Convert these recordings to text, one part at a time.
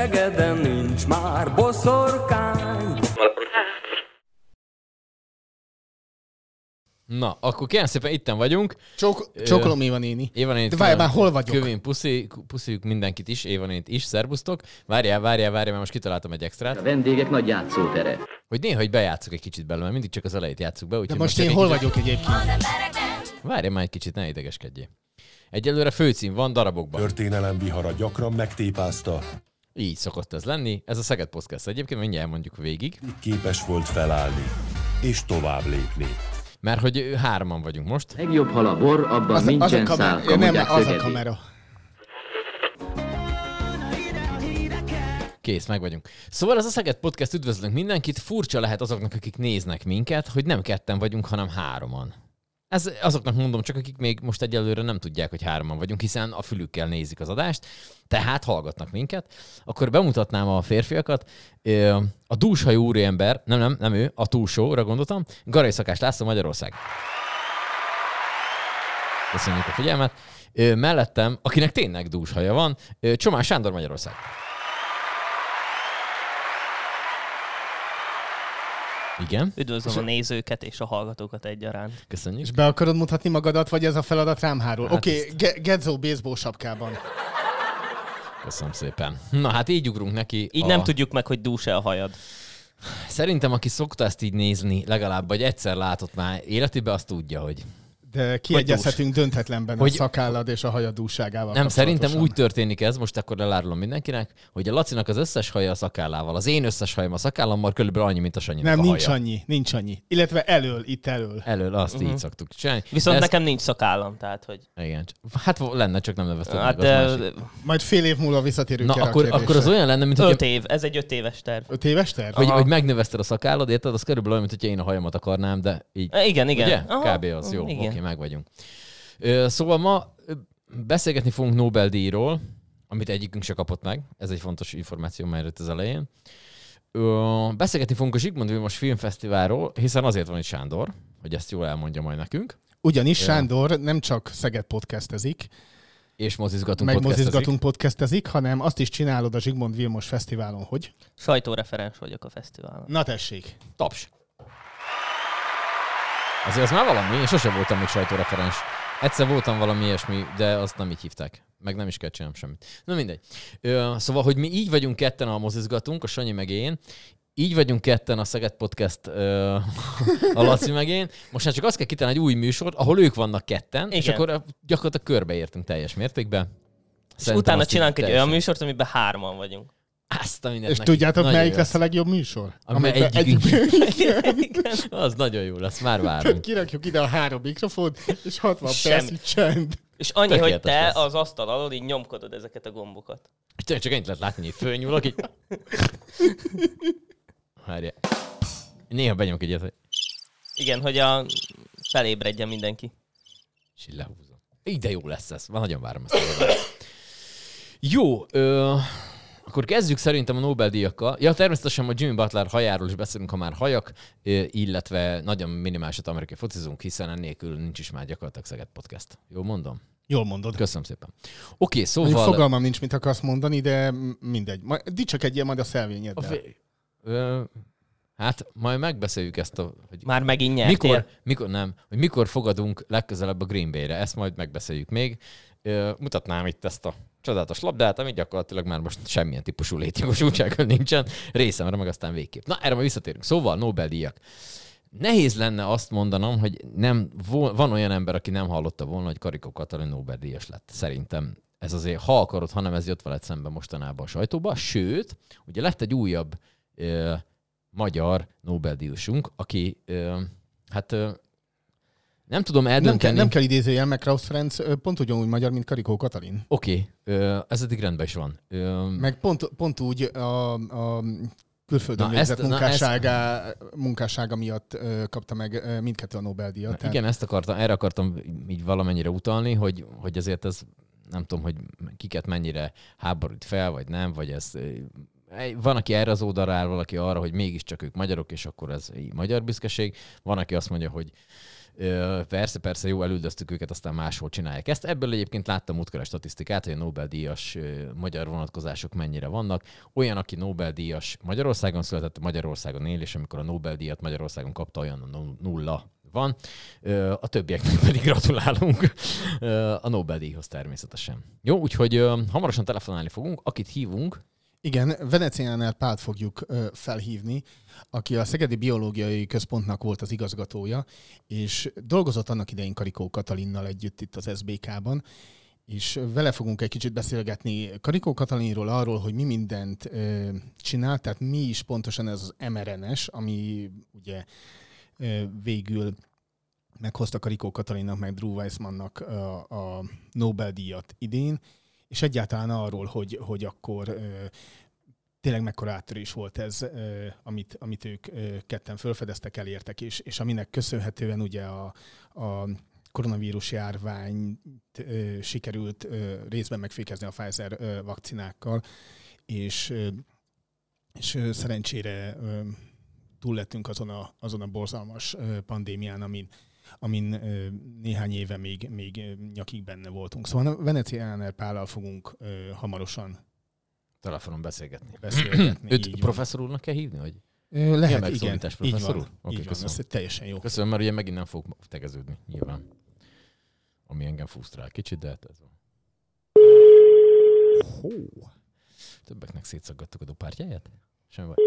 Szegeden nincs már boszorkány. Na, akkor kérem szépen itten vagyunk. Csok, csokolom Éva néni. Éva nénit De már hol vagyok? Kövén puszi, pusziljuk mindenkit is, Éva nénit is, szerbusztok. Várjál, várjál, várjál, mert most kitaláltam egy A extrát. vendégek nagy játszótere. Hogy néha, hogy bejátszok egy kicsit belőle, mert mindig csak az elejét játszuk be. De most én egy hol kicsit- vagyok egyébként? Várjál már egy kicsit, ne idegeskedjél. Egyelőre főcím van darabokban. Történelem vihara gyakran megtépázta, Így szokott ez lenni. Ez a Szeged Podcast egyébként, mindjárt mondjuk végig. képes volt felállni és tovább lépni. Mert hogy hárman vagyunk most. Legjobb hal a bor, abban Az, az a nincsen kamera. szálka, Ja, nem, az a kamera. Kész, meg vagyunk. Szóval ez a Szeged Podcast, üdvözlünk mindenkit. Furcsa lehet azoknak, akik néznek minket, hogy nem ketten vagyunk, hanem hároman. Ez azoknak mondom csak, akik még most egyelőre nem tudják, hogy hárman vagyunk, hiszen a fülükkel nézik az adást, tehát hallgatnak minket. Akkor bemutatnám a férfiakat. A dúshajú úriember, nem, nem, nem ő, a túlsóra gondoltam, Garai Szakás László Magyarország. Köszönjük a figyelmet. Mellettem, akinek tényleg dúshaja van, Csomás Sándor Magyarország. Igen, Üdvözlöm a nézőket és a hallgatókat egyaránt. köszönjük. És be akarod mutatni magadat, vagy ez a feladat rám hárul? Hát Oké, okay, Gedzo baseball sapkában. Köszönöm szépen. Na hát így ugrunk neki. Így a... nem tudjuk meg, hogy dús-e a hajad. Szerintem, aki szokta ezt így nézni, legalább vagy egyszer látott már életében, azt tudja, hogy... De kiegyezhetünk döntetlenben Hogy- a szakállad és a hajadúságával Nem, szerintem úgy történik ez, most akkor elárulom mindenkinek, hogy a Lacinak az összes haja a szakállával, az én összes hajam a szakállammal körülbelül annyi, mint a Sanyinak Nem, a nincs haja. annyi, nincs annyi. Illetve elől, itt elől. Elől azt így szoktuk csinálni. Viszont De nekem nincs szakállam, tehát hogy... Igen, hát lenne, csak nem nevezted Hát meg, az de. Majd fél év múlva visszatérünk Na, akkor, akkor az olyan lenne, mint hogy öt év, ez egy öt éves terv. Öt éves terv? hogy, hogy megnövezted a szakállad, érted? Az körülbelül olyan, mint hogyha én a hajamat akarnám, de így. Igen, igen. Kb. az jó. Oké, igen. Meg vagyunk. Szóval ma beszélgetni fogunk Nobel-díjról, amit egyikünk se kapott meg. Ez egy fontos információ már itt az elején. Ö, Beszélgetni fogunk a Zsigmond Vilmos Filmfesztiválról, hiszen azért van itt Sándor, hogy ezt jól elmondja majd nekünk. Ugyanis Ja. Sándor nem csak Szeged podcastezik, És mozizgatunk meg podcastezik. mozizgatunk podcastezik, hanem azt is csinálod a Zsigmond Vilmos Fesztiválon, hogy? Sajtóreferens vagyok a fesztiválon. Na tessék. Taps. Azért az már valami, én sosem voltam még sajtóreferens. Egyszer voltam valami ilyesmi, de azt nem így hívták. Meg nem is kell csinálnom semmit. Na mindegy. Ö, szóval, hogy mi így vagyunk ketten a mozizgatunk, a Sanyi meg én, így vagyunk ketten a Szeged Podcast ö, a Laci meg én. Most már csak azt kell kitalálni egy új műsort, ahol ők vannak ketten, és Igen. akkor ö, gyakorlatilag körbeértünk teljes mértékben. És Szerintem utána azt így csinálunk egy teljesen- olyan műsort, amiben hárman vagyunk. Azt a mindent És neki. tudjátok, Nagyon melyik lesz a legjobb műsor? Amiben Amiben egyikünk- Az nagyon jó lesz, már várom. Kirakjuk ide a három mikrofont, és 60 Semmi. perc így csend. És annyi, Tökéletes hogy te lesz. az asztal alól így nyomkodod ezeket a gombokat. És tényleg csak ennyit lehet látni, hogy fölnyúlok, így... Várjál. Néha benyomok egyet, hogy... Igen, hogy a felébredjen mindenki. És így lehúzom. Így de jó lesz ez. Már nagyon várom ezt. az. Jó, ö, akkor kezdjük szerintem a Nobel-díjakkal. Ja, természetesen a Jimmy Butler hajáról is beszélünk, ha már hajak, illetve nagyon minimálisat amerikai focizunk, hiszen ennélkül nincs is már gyakorlatilag Szeged Podcast. Jó mondom? Jól mondod. Köszönöm szépen. Oké, Mondjuk szóval... fogalmam nincs, mit akarsz mondani, de mindegy. Majd egy ilyen majd a A szelvényeddel. vé- ö, hát majd megbeszéljük ezt a... Hogy Már megint nyertél. mikor, mikor, nem, hogy mikor fogadunk legközelebb a Green Bay-re, ezt majd megbeszéljük még. Ö, mutatnám itt ezt a csodálatos labdát, ami gyakorlatilag már most semmilyen típusú létjogosultsága nincsen, részemre meg aztán végképp. Na, erre majd visszatérünk. Szóval Nobel-díjak. Nehéz lenne azt mondanom, hogy nem, van olyan ember, aki nem hallotta volna, hogy Karikó Katalin Nobel-díjas lett. Szerintem ez azért, ha akarod, hanem ez jött veled szembe mostanában a sajtóba. Sőt, ugye lett egy újabb ö, magyar Nobel-díjasunk, aki ö, hát ö, Nem tudom Nem kell, eldönteni. nem kell idézőjel, mert Krausz Ferenc pont ugyanúgy magyar, mint Karikó Katalin. Oké, okay, ez eddig rendben is van. Ö, Meg pont, pont úgy a, a külföldön Na, végzett ezt- munkássága, munkássága miatt ö, kapta meg ö, mindkettő a Nobel-díjat. Na, Tehát- igen, ezt akartam, erre akartam így valamennyire utalni, hogy, hogy azért ez nem tudom, hogy kiket mennyire háborít fel, vagy nem, vagy ez van, aki erre az oldalra áll, valaki arra, hogy mégiscsak ők magyarok, és akkor ez így magyar büszkeség. Van, aki azt mondja, hogy persze, persze, jó, elüldöztük őket, aztán máshol csinálják ezt. Ebből egyébként láttam múltkor a statisztikát, hogy a Nobel-díjas magyar vonatkozások mennyire vannak. Olyan, aki Nobel-díjas Magyarországon született, Magyarországon él, és amikor a Nobel-díjat Magyarországon kapta, olyan nulla van. A többieknek pedig gratulálunk a Nobel-díjhoz természetesen. Jó, úgyhogy hamarosan telefonálni fogunk. Akit hívunk, Igen, Veneciánál Pált fogjuk felhívni, aki a Szegedi Biológiai Központnak volt az igazgatója, és dolgozott annak idején Karikó Katalinnal együtt itt az SBK-ban, és vele fogunk egy kicsit beszélgetni Karikó Katalinról, arról, hogy mi mindent ö, csinál, tehát mi is pontosan ez az mRNS, ami ugye végül meghozta Karikó Katalinnak, meg Drew Weissmannak a, a Nobel-díjat idén, és egyáltalán arról, hogy, hogy akkor tényleg mekkora áttörés volt ez, amit, amit ők ketten felfedeztek, elértek, és, és aminek köszönhetően ugye a, a koronavírus járványt sikerült részben megfékezni a Pfizer vakcinákkal, és, és szerencsére túl lettünk azon a, azon a borzalmas pandémián, amin, amin néhány éve még, még nyakig benne voltunk. Szóval a Veneciáner Pállal fogunk hamarosan telefonon beszélgetni. beszélgetni. Őt professzor úrnak kell hívni, vagy? Milyen Lehet, igen. Így professzor van, úr? Oké, így köszönöm. Ez teljesen jó. Köszönöm, mert ugye megint nem fog tegeződni, nyilván. Ami engem frusztrál kicsit, de hát ez van. Hó. Többeknek szétszaggattuk a dopártyáját? Semmi baj.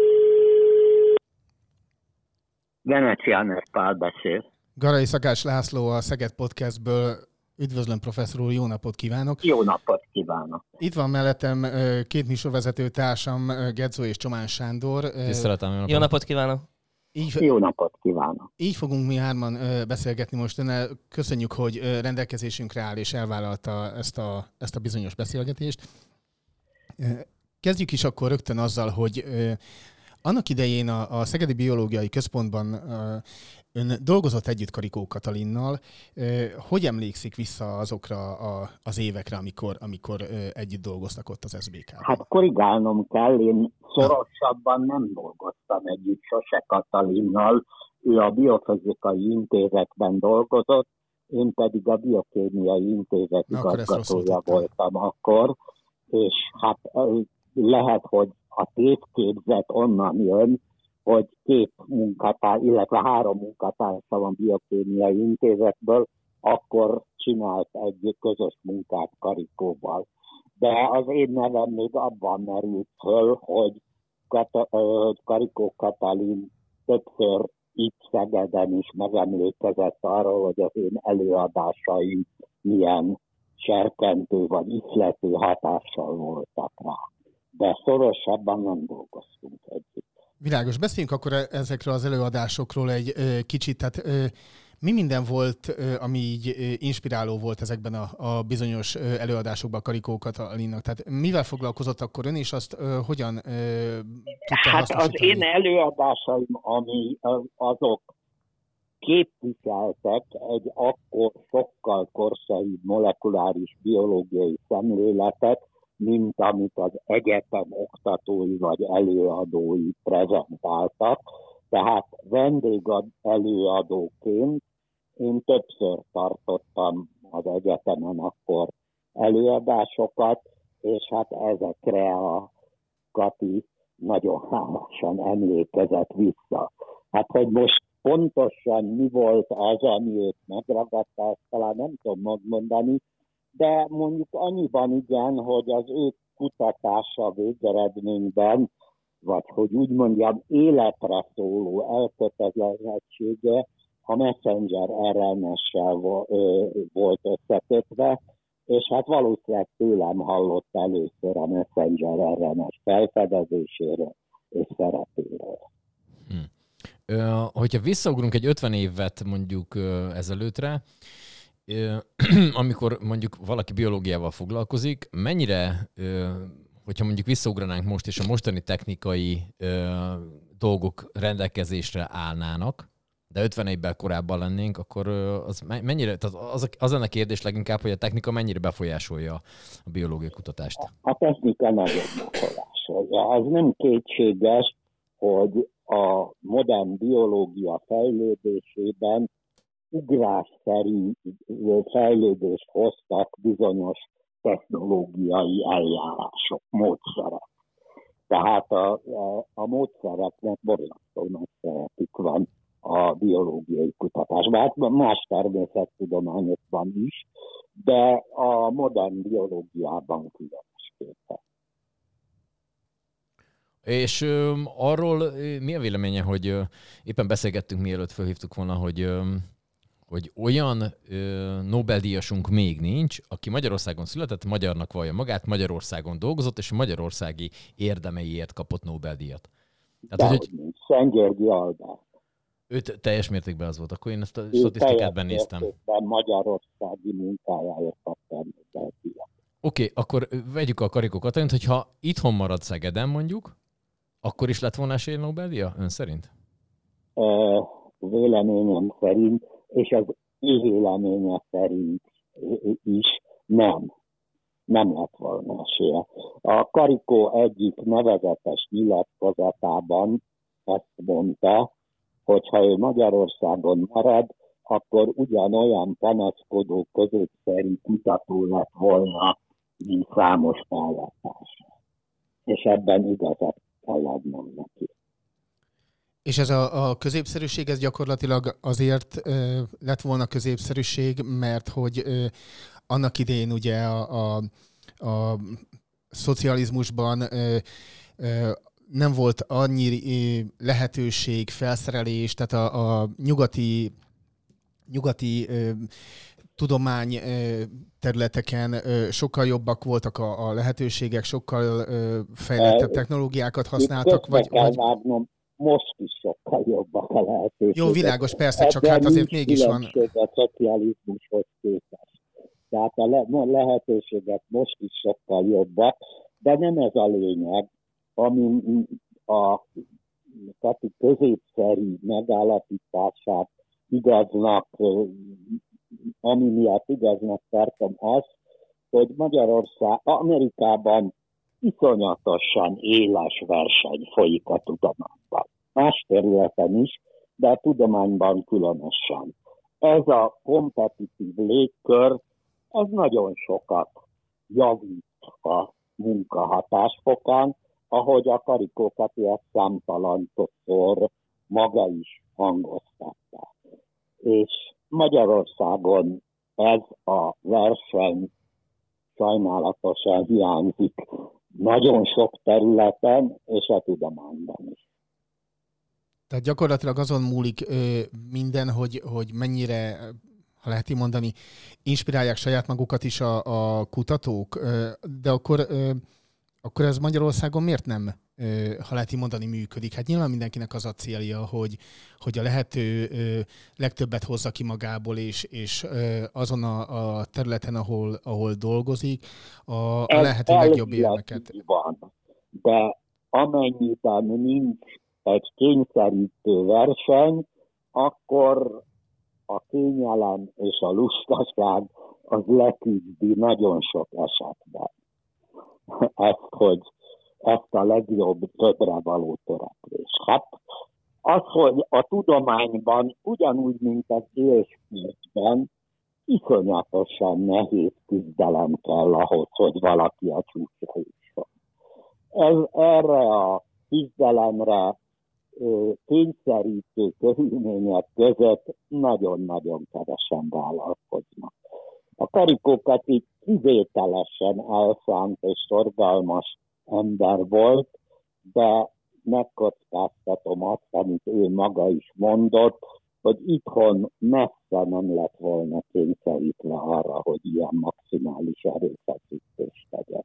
Veneciáner Pál beszél. Garai Szakás László a Szeged Podcastből. Üdvözlöm, professzor úr, jó napot kívánok! Jó napot kívánok! Itt van mellettem két műsorvezető társam, Gedzó és Csomán Sándor. Tiszteletem, jó napot. Jó napot kívánok! Így, Jó napot kívánok! így fogunk mi hárman beszélgetni most önnel. Köszönjük, hogy rendelkezésünkre áll és elvállalta ezt a, ezt a bizonyos beszélgetést. Kezdjük is akkor rögtön azzal, hogy annak idején a, a Szegedi Biológiai Központban ön dolgozott együtt Karikó Katalinnal. Hogy emlékszik vissza azokra a, az évekre, amikor, amikor együtt dolgoztak ott az SBK-ban? Hát korrigálnom kell, én szorosabban nem dolgoztam együtt sose Katalinnal. Ő a biofizikai intézetben dolgozott, én pedig a biokémiai intézet Na, akkor igazgatója tettem. voltam akkor, és hát lehet, hogy a tévképzet onnan jön, hogy két munkatárs, illetve három munkatársa van biokémiai intézetből, akkor csinált egy közös munkát Karikóval. De az én nevem még abban merült föl, hogy Kata, ö, Karikó Katalin többször itt Szegeden is megemlékezett arról, hogy az én előadásaim milyen serkentő vagy ihlető hatással voltak rá. De szorosabban nem dolgoztunk együtt. Világos. Beszéljünk akkor e- ezekről az előadásokról egy kicsit. Tehát mi minden volt, ami így inspiráló volt ezekben a, a bizonyos előadásokban Karikó Katalinnak? Tehát mivel foglalkozott akkor ön, és azt hogyan tudta Hát az én előadásaim, ami az- azok képviseltek egy akkor sokkal korszerűbb molekuláris biológiai szemléletet, mint amit az egyetem oktatói vagy előadói prezentáltak. Tehát vendég előadóként én többször tartottam az egyetemen akkor előadásokat, és hát ezekre a Kati nagyon hálásan emlékezett vissza. Hát, hogy most pontosan mi volt az, ami őt megragadta, azt talán nem tudom megmondani, de mondjuk annyiban igen, hogy az ő kutatása végeredményben, vagy hogy úgy mondjam, életre szóló elkötelezettsége a Messenger ö, volt összekötve, és hát valószínűleg tőlem hallott először a Messenger RNS felfedezéséről és szerepéről. Ö, hogyha visszaugrunk egy 50 évet mondjuk ezelőttre, amikor mondjuk valaki biológiával foglalkozik, mennyire, hogyha mondjuk visszaugranánk most, és a mostani technikai dolgok rendelkezésre állnának, de 50 évvel korábban lennénk, akkor az me- mennyire, tehát az, az lenne a kérdés leginkább, hogy a technika mennyire befolyásolja a biológiai kutatást. A technika nagyon befolyásolja. Az nem kétséges, hogy a modern biológia fejlődésében ugrásszerű fejlődést hoztak bizonyos technológiai eljárások, módszerek. Tehát a, a, a módszereknek borzasztó nagy szerepük van a biológiai kutatásban. Hát más természettudományokban is, de a modern biológiában különösképpen. És ö, arról ö, mi a véleménye, hogy ö, éppen beszélgettünk, mielőtt felhívtuk volna, hogy, ö, hogy olyan ö, Nobel-díjasunk még nincs, aki Magyarországon született, magyarnak vallja magát, Magyarországon dolgozott, és a magyarországi érdemeiért kapott Nobel-díjat. Tehát, hogy, hogy Dehogy nincs. Szent Györgyi Albert. őt teljes mértékben az volt, akkor én ezt a Ő statisztikát teljes benéztem. Oké, mértékben Magyarországi munkájáért kapta a Nobel-díjat. okay, akkor vegyük a Karikó Katalint, hogyha itthon marad Szegeden mondjuk, akkor is lett volna esély Nobel-díja, ön szerint? Ö, Véleményem szerint, és az ő véleménye szerint is nem. Nem lett volna esélye. A Karikó egyik nevezetes nyilatkozatában azt mondta, hogy ha ő Magyarországon marad, akkor ugyanolyan panaszkodó középszerű kutató lett volna, mint számos mellett És ebben igazat kell adnom neki. És ez a, a középszerűség, ez gyakorlatilag azért ö, lett volna középszerűség, mert hogy ö, annak idején ugye a, a, a szocializmusban ö, ö, nem volt annyi lehetőség, felszerelés, tehát a, a nyugati, nyugati ö, tudomány ö, területeken ö, sokkal jobbak voltak a, a lehetőségek, sokkal ö, fejlettebb Ö, technológiákat használtak, vagy, vagy vágnom, most is sokkal jobbak a lehetőségek. Jó, világos, persze, csak hát azért mégis van. a szocializmushoz képest. Tehát a le- lehetőségek most is sokkal jobbak, de nem ez a lényeg, ami a kati középszerű megállapítását igaznak, ami miatt igaznak tartom azt, hogy Magyarország, Amerikában iszonyatosan éles verseny folyik a tudományban. Más területen is, de a tudományban különösen. Ez a kompetitív légkör, ez nagyon sokat javít a munka hatásfokán, ahogy a karikókat ezt számtalanszor maga is hangoztatta. És Magyarországon ez a verseny sajnálatosan hiányzik nagyon sok területen, és a tudományban is. Tehát gyakorlatilag azon múlik ö, minden, hogy, hogy mennyire, ha lehet így mondani, inspirálják saját magukat is a, a kutatók, ö, de akkor, ö, akkor ez Magyarországon miért nem, ha lehet így mondani, működik? Hát nyilván mindenkinek az a célja, hogy, hogy a lehető legtöbbet hozza ki magából, és, és azon a, a területen, ahol, ahol dolgozik, a, a lehető legjobb így van, de amennyiben nincs egy kényszerítő verseny, akkor a kényelem és a lustaság az leküzdi nagyon sok esetben. Ezt, hogy ezt a legjobb többre való törekvés. Hát az, hogy a tudományban ugyanúgy, mint az élsportban, iszonyatosan nehéz küzdelem kell ahhoz, hogy valaki a csúcsra jusson. Ez, erre a küzdelemre kényszerítő körülmények között nagyon-nagyon kevesen vállalkoznak. A karikókat így kivételesen elszánt és szorgalmas ember volt, de megkockáztatom azt, amit ő maga is mondott, hogy itthon messze nem lett volna kényszerítve arra, hogy ilyen maximális erőfeszítést tegyen.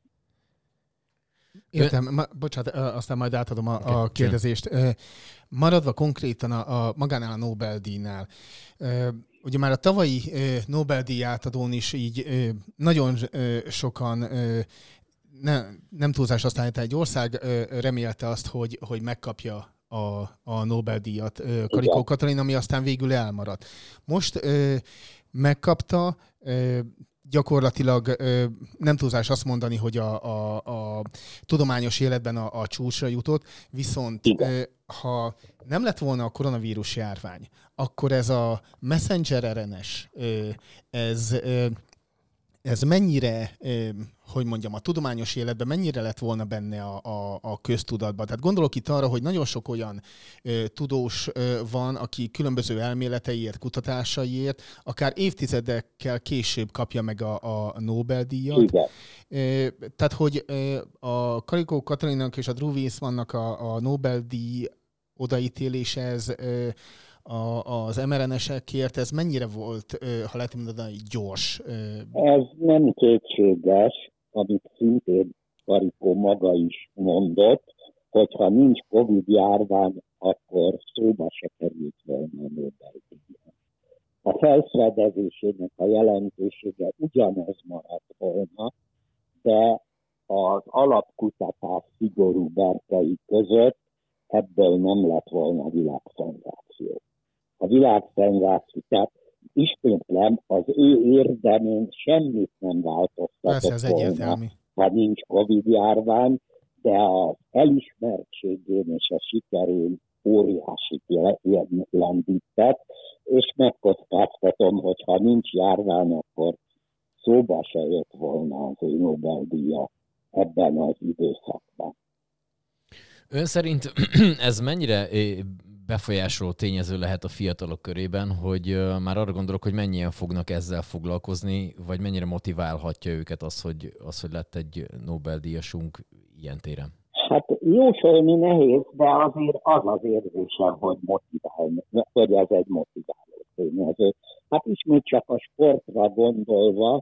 Értem, ma, bocsánat, aztán majd átadom a, a kérdezést. Maradva konkrétan a, a magánál a Nobel-díjnál, ugye már a tavalyi Nobel-díj átadón is így nagyon sokan ö, ne, nem túlzás aztán egy ország ö, remélte azt, hogy, hogy megkapja a, a Nobel-díjat ö, Karikó Igen. Katalin, ami aztán végül elmaradt. Most ö, megkapta, ö, gyakorlatilag nem túlzás azt mondani, hogy a, a, a tudományos életben a, a csúcsra jutott, viszont Igen. ha nem lett volna a koronavírus járvány, akkor ez a messenger RNS, ez, ez mennyire, hogy mondjam, a tudományos életben mennyire lett volna benne a, a, a köztudatban? Tehát gondolok itt arra, hogy nagyon sok olyan ö, tudós ö, van, aki különböző elméleteiért, kutatásaiért, akár évtizedekkel később kapja meg a, a Nobel-díjat. Igen. Ö, Tehát, hogy ö, a Karikó Katalinnak és a Drew Weissmannak a, a Nobel-díj odaítélése, ez ö, a, az mRNS-ekért, ez mennyire volt, ha lehet mondani, gyors? Ez nem kétséges, amit szintén Karikó maga is mondott, hogyha nincs Covid-járvány, akkor szóba se került volna a Nobel-díjat. A felfedezésének a jelentősége ugyanaz maradt volna, de az alapkutatás szigorú berkei között ebből nem lett volna világszenzáció. A világszenzáció, tehát ismétlem, az ő érdemén semmit nem Persze, ez változtatott volna, egyértelmű. ha nincs Covid-járvány, de az elismertségén és a sikerén óriási lendített, és megkockáztatom, hogy ha nincs járvány, akkor szóba se jött volna az ő Nobel-díja ebben az időszakban. Ön szerint ez mennyire befolyásoló tényező lehet a fiatalok körében, hogy már arra gondolok, hogy mennyien fognak ezzel foglalkozni, vagy mennyire motiválhatja őket az, hogy, az, hogy lett egy Nobel-díjasunk ilyen téren? Hát jósolni nehéz, de azért az az érzésem, hogy motiválni, hogy ez egy motiváló tényező. Hát ismét csak a sportra gondolva,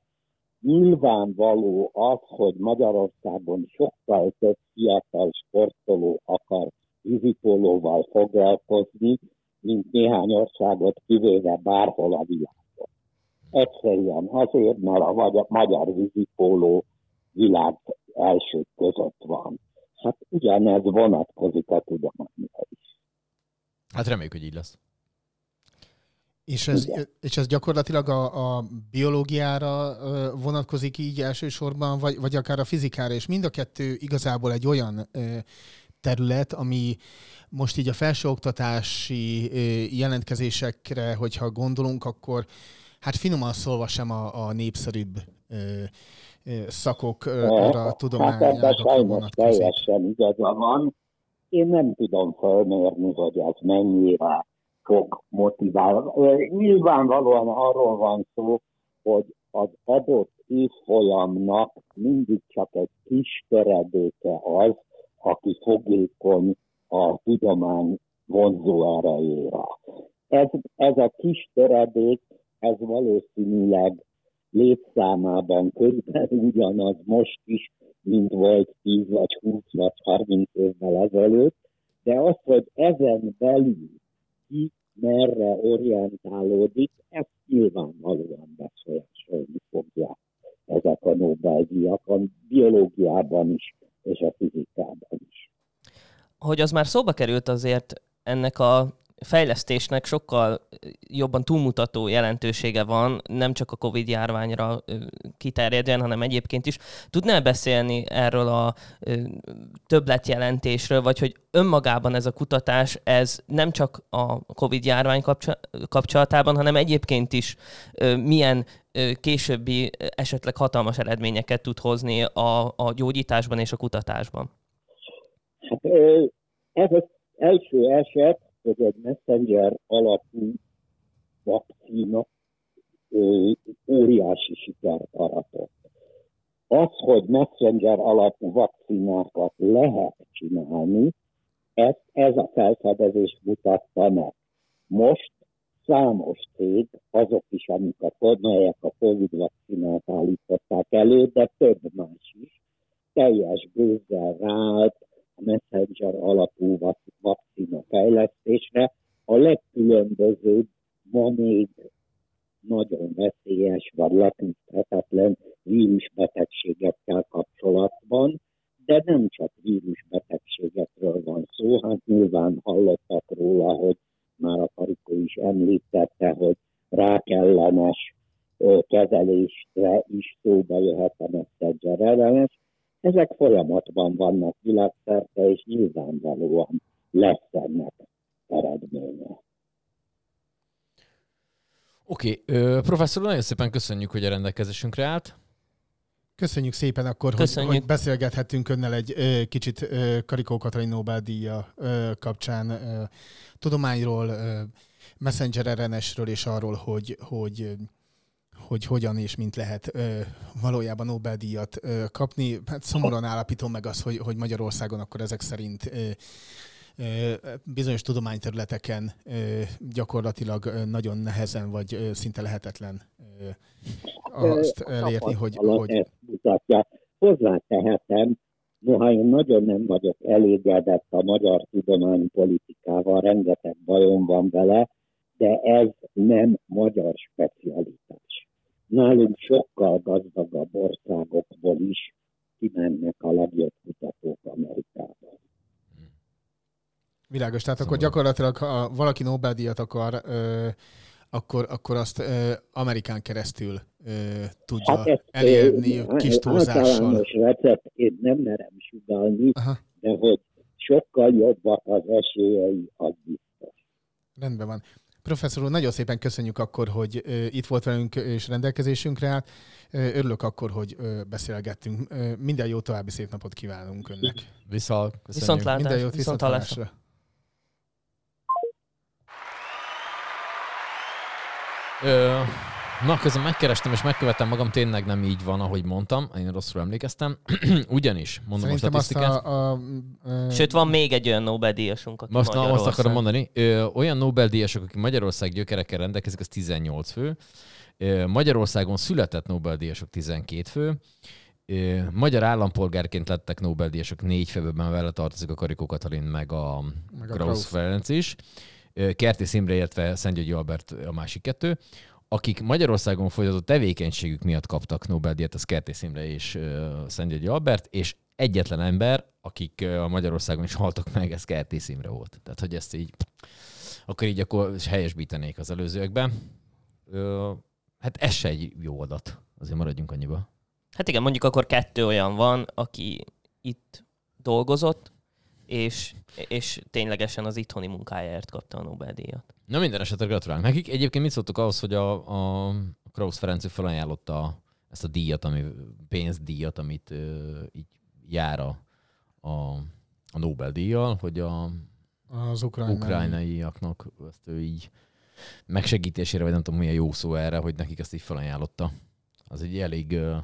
nyilvánvaló az, hogy Magyarországon sokkal több fiatal sportoló akar vízipólóval foglalkozni, mint néhány országot kivéve bárhol a világon. Egyszerűen azért, mert a magyar, vízipóló világ elsők között van. Hát ugyanez vonatkozik a tudományra is. Hát reméljük, hogy így lesz. És ez, Igen. és ez gyakorlatilag a, a biológiára vonatkozik így elsősorban, vagy, vagy akár a fizikára, és mind a kettő igazából egy olyan ö, terület, ami most így a felsőoktatási jelentkezésekre, hogyha gondolunk, akkor hát finoman szólva sem a, a népszerűbb ö, ö, szakokra, hát tudományára ebben sajnos teljesen igaza van. Én nem tudom felmérni, hogy ez mennyire fog motiválni. Nyilvánvalóan arról van szó, hogy az adott évfolyamnak mindig csak egy kis töredéke az, aki fogékony a tudomány vonzó erejére. Ez, ez a kis töredék, ez valószínűleg létszámában körülbelül ugyanaz most is, mint volt 10 vagy 20 vagy 30 évvel ezelőtt, de az, hogy ezen belül ki merre orientálódik, ezt nyilvánvalóan befolyásolni fogják ezek a Nobel-díjak a biológiában is és a fizikában. Hogy az már szóba került azért ennek a fejlesztésnek sokkal jobban túlmutató jelentősége van, nem csak a Covid járványra ö, kiterjedjen, hanem egyébként is. Tudnál beszélni erről a többletjelentésről, vagy hogy önmagában ez a kutatás, ez nem csak a Covid járvány kapcsolatában, hanem egyébként is milyen későbbi esetleg hatalmas eredményeket tud hozni a, a gyógyításban és a kutatásban? Hát ez az első eset, hogy egy messenger alapú vakcína ö, óriási sikert aratott. Az, hogy messenger alapú vakcinákat lehet csinálni, ezt, ez a felfedezés mutatta meg. Most számos cég, azok is, amik a, melyek a Covid vakcinát állították elő, de több más is, teljes gőzzel ráállt a messenger alapú vak- vakcina fejlesztésre, a legkülönbözőbb, ma még nagyon veszélyes vagy leküzdhetetlen vírusbetegségekkel kapcsolatban, de nem csak vírusbetegségekről van szó, hát nyilván hallottak róla, hogy már a Karikó is említette, hogy rákellenes kezelésre is szóba jöhet a messenger ellenes. Ezek folyamatban vannak világszerte, és nyilvánvalóan lesz ennek eredménye. Oké, okay, professzor, nagyon szépen köszönjük, hogy a rendelkezésünkre állt. Köszönjük szépen akkor, hogy, Köszönjük. hogy beszélgethettünk önnel egy ö, kicsit ö, Karikó Katalin Nobel-díja ö, kapcsán ö, tudományról, ö, Messenger RNS-ről és arról, hogy, hogy hogy hogyan és mint lehet ö, valójában Nobel-díjat ö, kapni. Hát szomorúan állapítom meg azt, hogy, hogy Magyarországon akkor ezek szerint ö, ö, bizonyos tudományterületeken ö, gyakorlatilag ö, nagyon nehezen vagy ö, szinte lehetetlen ö, azt elérni, hogy, hogy ezt mutatja. Hozzátehetem, noha én nagyon nem vagyok elégedett a magyar tudománypolitikával, rengeteg bajom van vele, de ez nem magyar specialitás. Nálunk sokkal gazdagabb országokból is kimennek a legjobb kutatók Amerikába. Világos, tehát akkor Szomorú. gyakorlatilag, ha valaki Nobel-díjat akar, ö, akkor, akkor azt ö, Amerikán keresztül ö, tudja Hát ezt elérni ö, kis túlzással. általános receptként nem merem sugalni, Aha, de hogy sokkal jobbak az esélyei, az biztos. rendben van. Professzor úr, nagyon szépen köszönjük akkor, hogy itt volt velünk és rendelkezésünkre állt. Örülök akkor, hogy beszélgettünk. Minden jó további szép napot kívánunk önnek. Viszont, köszönjük. Viszontlátás. Minden jót, viszont viszont hallásra. Na, közben megkerestem és megkövettem magam, tényleg nem így van, ahogy mondtam, én rosszul emlékeztem. Ugyanis, mondom Szerintem a azt statisztikát. a... a, a Sőt, van még egy olyan Nobel-díjasunk, aki Most na, azt akarom mondani, ö, olyan Nobel-díjasok, akik Magyarország gyökerekkel rendelkezik, az 18 fő. Ö, Magyarországon született Nobel-díjasok 12 fő. Ö, Magyar állampolgárként lettek Nobel-díjasok négy főben vele tartozik a Karikó Katalin, meg a, Meg a Krausz. Ferenc is. Kertész Imre, illetve Szentgyörgyi Albert a másik kettő. Akik Magyarországon folytatott tevékenységük miatt kaptak Nobel-díjat, az Kertész Imre és Szentgyörgyi Albert, és egyetlen ember, akik a Magyarországon is haltak meg, ez Kertész Imre volt. Tehát, hogy ezt így, akkor így akkor helyesbítenék az előzőekben. Hát ez se egy jó adat. Azért maradjunk annyiba. Hát igen, mondjuk akkor kettő olyan van, aki itt dolgozott, és, és ténylegesen az itthoni munkájáért kapta a Nobel-díjat. Na minden esetre gratulálunk nekik. Egyébként mit szóltok ahhoz, hogy a, a Krausz Ferenc felajánlotta ezt a díjat, ami pénzdíjat, amit ö, így jár a, a, a Nobel-díjjal, hogy a az ukrajnai. ukrajnaiaknak ezt ő így megsegítésére, vagy nem tudom, milyen jó szó erre, hogy nekik ezt így felajánlotta. Az egy elég... ö,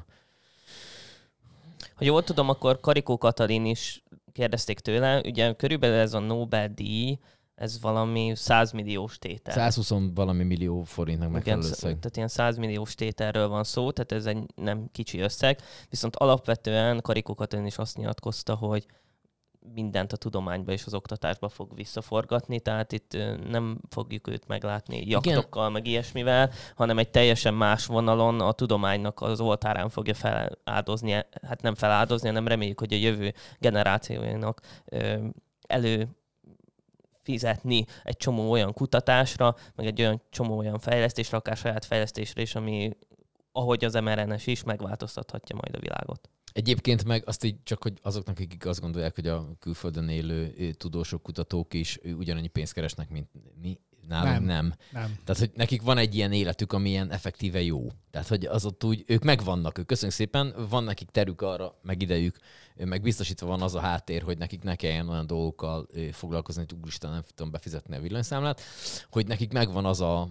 Ha jól tudom, akkor Karikó Katalin is kérdezték tőle, ugye körülbelül ez a Nobel-díj, ez valami 100 milliós tétel. 120 valami millió forintnak Igen, megfelelő sz- összeg. tehát ilyen 100 milliós tételről van szó, tehát ez egy nem kicsi összeg. Viszont alapvetően Karikó Katalin is azt nyilatkozta, hogy mindent a tudományba és az oktatásba fog visszaforgatni, tehát itt nem fogjuk őt meglátni jaktokkal, meg ilyesmivel, hanem egy teljesen más vonalon a tudománynak az oltárán fogja feláldozni, hát nem feláldozni, hanem reméljük, hogy a jövő generációjának ö, elő fizetni egy csomó olyan kutatásra, meg egy olyan csomó olyan fejlesztésre, akár saját fejlesztésre is, ami ahogy az mRNS is megváltoztathatja majd a világot. Egyébként meg azt így csak, hogy azoknak, akik azt gondolják, hogy a külföldön élő ö, tudósok, kutatók is ö, ugyanannyi pénzt keresnek, mint mi, nálunk nem. Nem. nem. Tehát, hogy nekik van egy ilyen életük, ami ilyen effektíve jó. Tehát, hogy az ott úgy, ők megvannak, ők köszönjük szépen, van nekik terük arra, meg idejük, meg biztosítva van az a háttér, hogy nekik ne kelljen olyan dolgokkal foglalkozni, hogy úristen, nem tudom befizetni a villanyszámlát, hogy nekik megvan az a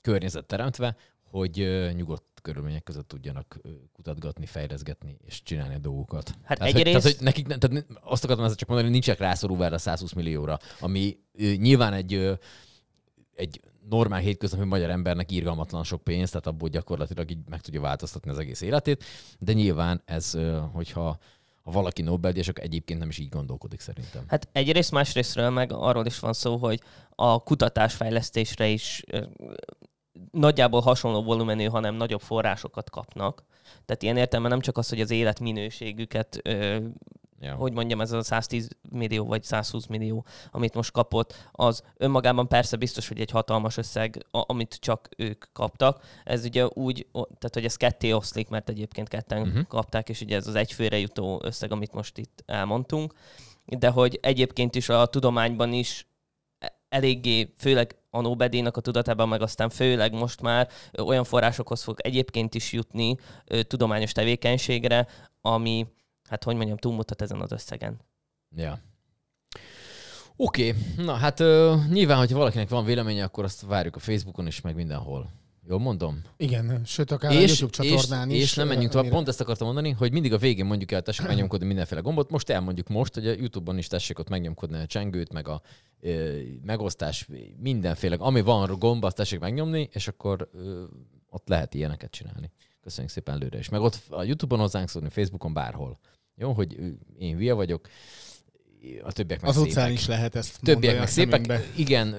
környezet teremtve, hogy nyugodt körülmények között tudjanak kutatgatni, fejleszgetni és csinálni a dolgokat. Hát tehát, hogy, egyrészt- tehát, hogy nekik, ne- tehát azt akartam ezzel csak mondani, hogy nincsenek rászorulva erre a 120 millióra, ami nyilván egy, egy normál hétköznapi magyar embernek írgalmatlan sok pénz, tehát abból gyakorlatilag így meg tudja változtatni az egész életét, de nyilván ez, hogyha ha valaki Nobel-díjas, akkor egyébként nem is így gondolkodik szerintem. Hát egyrészt, másrésztről meg arról is van szó, hogy a kutatásfejlesztésre is nagyjából hasonló volumenű, hanem nagyobb forrásokat kapnak. Tehát ilyen értelemben nem csak az, hogy az életminőségüket, Ja. hogy mondjam, ez a 110 millió vagy 120 millió, amit most kapott, az önmagában persze biztos, hogy egy hatalmas összeg, a- amit csak ők kaptak. Ez ugye úgy, tehát hogy ez ketté oszlik, mert egyébként ketten uh-huh. kapták, és ugye ez az egyfőre jutó összeg, amit most itt elmondtunk. De hogy egyébként is a tudományban is e- eléggé, főleg a Nobel-díjnak a tudatában, meg aztán főleg most már olyan forrásokhoz fog egyébként is jutni ö, tudományos tevékenységre, ami, hát hogy mondjam, túlmutat ezen az összegen. Ja. Oké, okay. na hát ö, nyilván, hogyha valakinek van véleménye, akkor azt várjuk a Facebookon is, meg mindenhol. Jól mondom? Igen, sőt, akár a YouTube csatornán és, is. És nem menjünk tovább, amire- pont ezt akartam mondani, hogy mindig a végén mondjuk el, tessék megnyomkodni mindenféle gombot. Most elmondjuk most, hogy a YouTube-on is tessék ott megnyomkodni a csengőt, meg a ö, megosztás, mindenféle, ami van gomb, azt tessék megnyomni, és akkor ö, ott lehet ilyeneket csinálni. Köszönjük szépen előre is. Meg ott a YouTube-on hozzánk szólni, Facebookon, bárhol. Jó, hogy én hülye vagyok, a többiek meg Az szépek. utcán is lehet ezt Többiek mondani meg szépek. szemünkbe. Igen,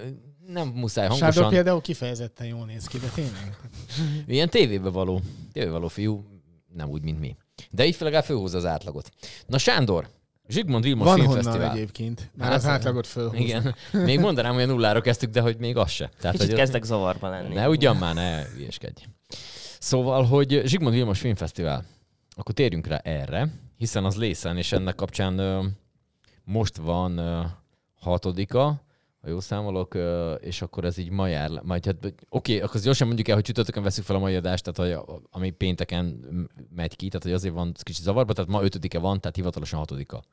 nem muszáj Sándor hangosan. például kifejezetten jól néz ki, de tényleg. Ilyen tévébe való, tévébe való fiú, nem úgy, mint mi. De így legalább fölhúzza az átlagot. Na Sándor, Zsigmond Vilmos Van honnan Filmfesztivál. egyébként. Már Hát, az átlagot fölhúzza. Igen. Még mondanám, hogy a nullára kezdtük, de hogy még az se. Tehát, Kicsit hogy kezdek zavarba lenni. Ne ugyan már, ne hülyeskedj. Szóval, hogy Zsigmond Vilmos Filmfesztivál. Akkor térjünk rá erre, hiszen az lészen, és ennek kapcsán ö, most van ö, hatodika, ha jól számolok, ö, és akkor ez így ma jár. le- Majd, hát, oké, okay, akkor gyorsan mondjuk el, hogy csütörtökön veszük fel a mai adást, tehát hogy, ami pénteken megy ki, tehát hogy azért van kicsit zavarba, tehát ma ötödike van, tehát hivatalosan hatodika.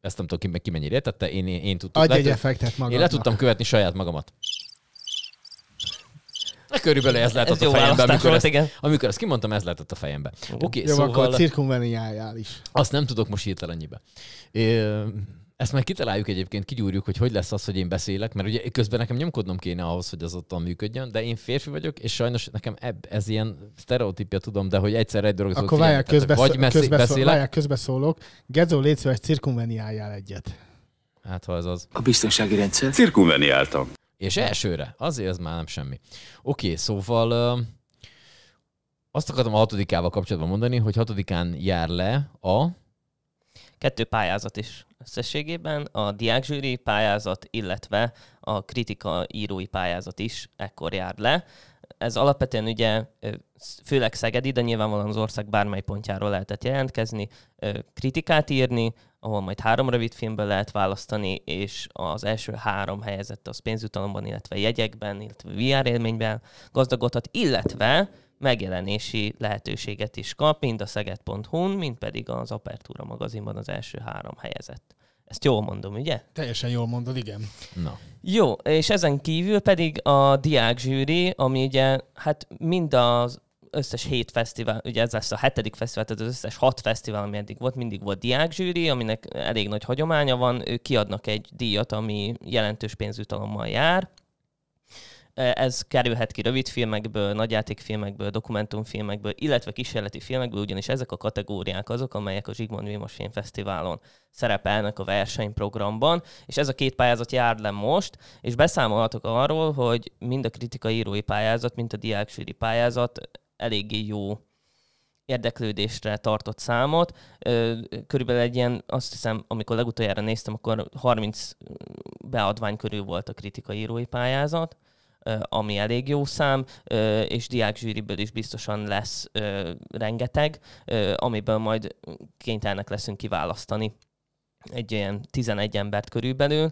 Ezt nem tudom, ki, ki mennyire értette, én, én, én tudtam. Adj egy effektet magadnak. én le tudtam követni saját magamat. Na, körülbelül ez lehetett Ez a választás amikor volt, ezt, igen. amikor ezt kimondtam, ez lehetett a fejembe. Oké, okay, Jó, szóval akkor cirkumveniáljál is. azt nem tudok most hirtelen ennyibe. Ezt majd kitaláljuk egyébként, kigyúrjuk, hogy hogy lesz az, hogy én beszélek, mert ugye közben nekem nyomkodnom kéne ahhoz, hogy az ottan működjön, de én férfi vagyok, és sajnos nekem ebb, ez ilyen sztereotípja tudom, de hogy egyszer egy dolgot Akkor várják, közbeszól, vagy messzi, közbeszól, beszélek, várják, közbeszólok. Gezo, légy szíves, cirkumveniáljál egyet. hát ha ez az. A biztonsági rendszer. Cirkumveniáltam. És elsőre, azért ez már nem semmi. Oké, szóval ö, azt akartam a hatodikával kapcsolatban mondani, hogy hatodikán jár le a... Kettő pályázat is összességében, a diákzsűri pályázat, illetve a kritika írói pályázat is ekkor jár le. Ez alapvetően ugye főleg Szegedi, de nyilvánvalóan az ország bármely pontjáról lehetett jelentkezni, kritikát írni, ahol majd három rövid filmből lehet választani, és az első három helyezett az pénzjutalomban, illetve jegyekben, illetve VR élményben gazdagodhat, illetve megjelenési lehetőséget is kap, mind a szeged.hu-n, mind pedig az Apertura magazinban az első három helyezett. Ezt jól mondom, ugye? Teljesen jól mondod, igen. Na, Jó, és ezen kívül pedig a diák zsűri, ami ugye, hát mind az összes hét fesztivál, ugye ez lesz a hetedik fesztivál, tehát az összes hat fesztivál, ami eddig volt, mindig volt diák zsűri, aminek elég nagy hagyománya van, ők kiadnak egy díjat, ami jelentős pénzjutalommal jár. Ez kerülhet ki rövidfilmekből, nagyjátékfilmekből, dokumentumfilmekből, illetve kísérleti filmekből, ugyanis ezek a kategóriák azok, amelyek a Zsigmond Vilmos Filmfesztiválon szerepelnek a versenyprogramban, és ez a két pályázat jár le most, és beszámolhatok arról, hogy mind a kritikai írói pályázat, mind a diáksűri pályázat eléggý jó érdeklődésre tartott számot. Körülbelül egy ilyen, azt hiszem, amikor legutoljára néztem, akkor 30 beadvány körül volt a kritikai írói pályázat, ami elég jó szám, és diákzsűriből is biztosan lesz rengeteg, amiből majd kénytelenek leszünk kiválasztani egy olyan 11 embert körülbelül,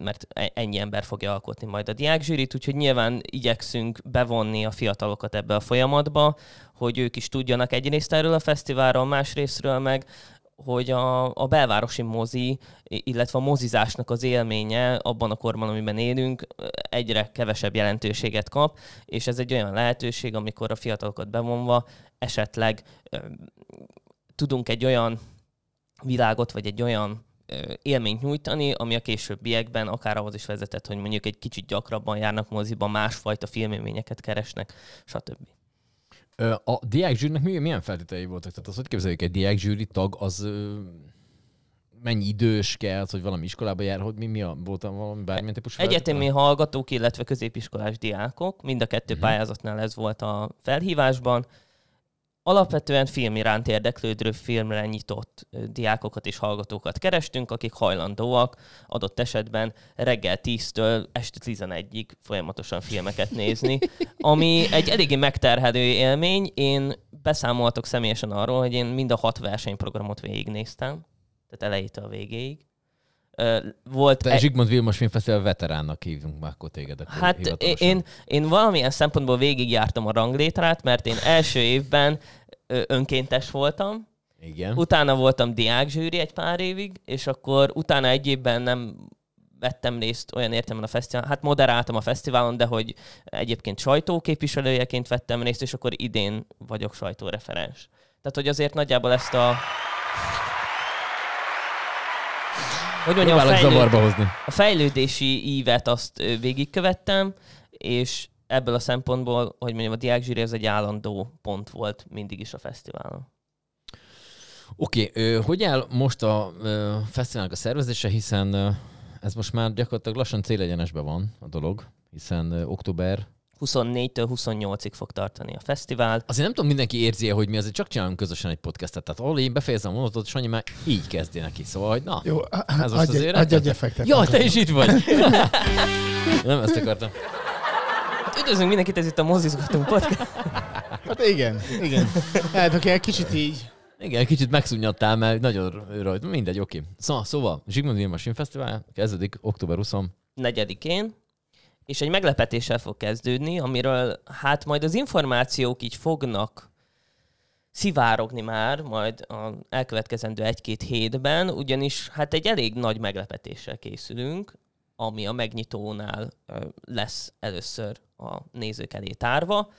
mert e- ennyi ember fogja alkotni majd a diákzsűrit, úgyhogy nyilván igyekszünk bevonni a fiatalokat ebbe a folyamatba, hogy ők is tudjanak egyrészt erről a fesztiválról, másrésztről meg, hogy a, a belvárosi mozi, illetve a mozizásnak az élménye abban a korban, amiben élünk, egyre kevesebb jelentőséget kap, és ez egy olyan lehetőség, amikor a fiatalokat bevonva esetleg tudunk egy olyan világot, vagy egy olyan élményt nyújtani, ami a későbbiekben akár ahhoz is vezetett, hogy mondjuk egy kicsit gyakrabban járnak moziba, másfajta filmélményeket keresnek, stb. A diákzsűrinek mi- milyen feltételei voltak? Tehát az, hogy képzeljük, egy diákzsűri tag, az mennyi idős kell, hogy valami iskolába jár, hogy mi, mi a, volt a valami bármilyen típusú Egyetemi feltétel? hallgatók, illetve középiskolás diákok, mind a kettő Mhm. pályázatnál ez volt a felhívásban. Alapvetően film iránt érdeklődő filmre nyitott diákokat és hallgatókat kerestünk, akik hajlandóak adott esetben reggel 10-től este 11-ig folyamatosan filmeket nézni, ami egy eléggé megterhelő élmény. Én beszámoltok személyesen arról, hogy én mind a hat versenyprogramot végignéztem, tehát elejétől a végéig. Volt Te Zsigmond Vilmos Filmfesztivál veteránnak hívunk már akkor téged. Akkor Hát én, én valamilyen szempontból végigjártam a ranglétrát, mert én első évben önkéntes voltam, Igen. utána voltam diákzsűri egy pár évig, és akkor utána egy évben nem vettem részt olyan értelemben a fesztiválon, hát moderáltam a fesztiválon, de hogy egyébként sajtóképviselőjeként vettem részt, és akkor idén vagyok sajtóreferens. Tehát, hogy azért nagyjából ezt a... Hogy mondjam, a Próbálok fejlő- zavarba hozni. a fejlődési ívet azt végigkövettem, és ebből a szempontból, hogy mondjam, a diákzsűri ez egy állandó pont volt mindig is a fesztiválon. Oké, okay, hogy áll most a ö, fesztiválnak a szervezése, hiszen ö, ez most már gyakorlatilag lassan célegyenesben van a dolog, hiszen ö, október 24-től 28-ig fog tartani a fesztivál. Azért nem tudom, mindenki érzi hogy mi azért csak csinálunk közösen egy podcastet. Tehát ahol én befejezem a mondatot, Sanyi már így kezdi neki. Szóval, hogy na, Jó, ez most adj, azért adj egy effektet. Ja, te is itt vagy. nem ezt akartam. Hát üdvözlünk mindenkit, ez itt a Mozizgatunk podcast. Hát igen, igen. Hát, aki egy kicsit így... Igen, kicsit megszunnyadtál, mert nagyon rajta. Mindegy, oké. Szóval, szóval Zsigmond Vilmos Filmfesztivál kezdődik október 20 negyedikén, és egy meglepetéssel fog kezdődni, amiről hát majd az információk így fognak szivárogni már majd a elkövetkezendő egy-két hétben, ugyanis hát egy elég nagy meglepetéssel készülünk, ami a megnyitónál lesz először a nézők elé tárva.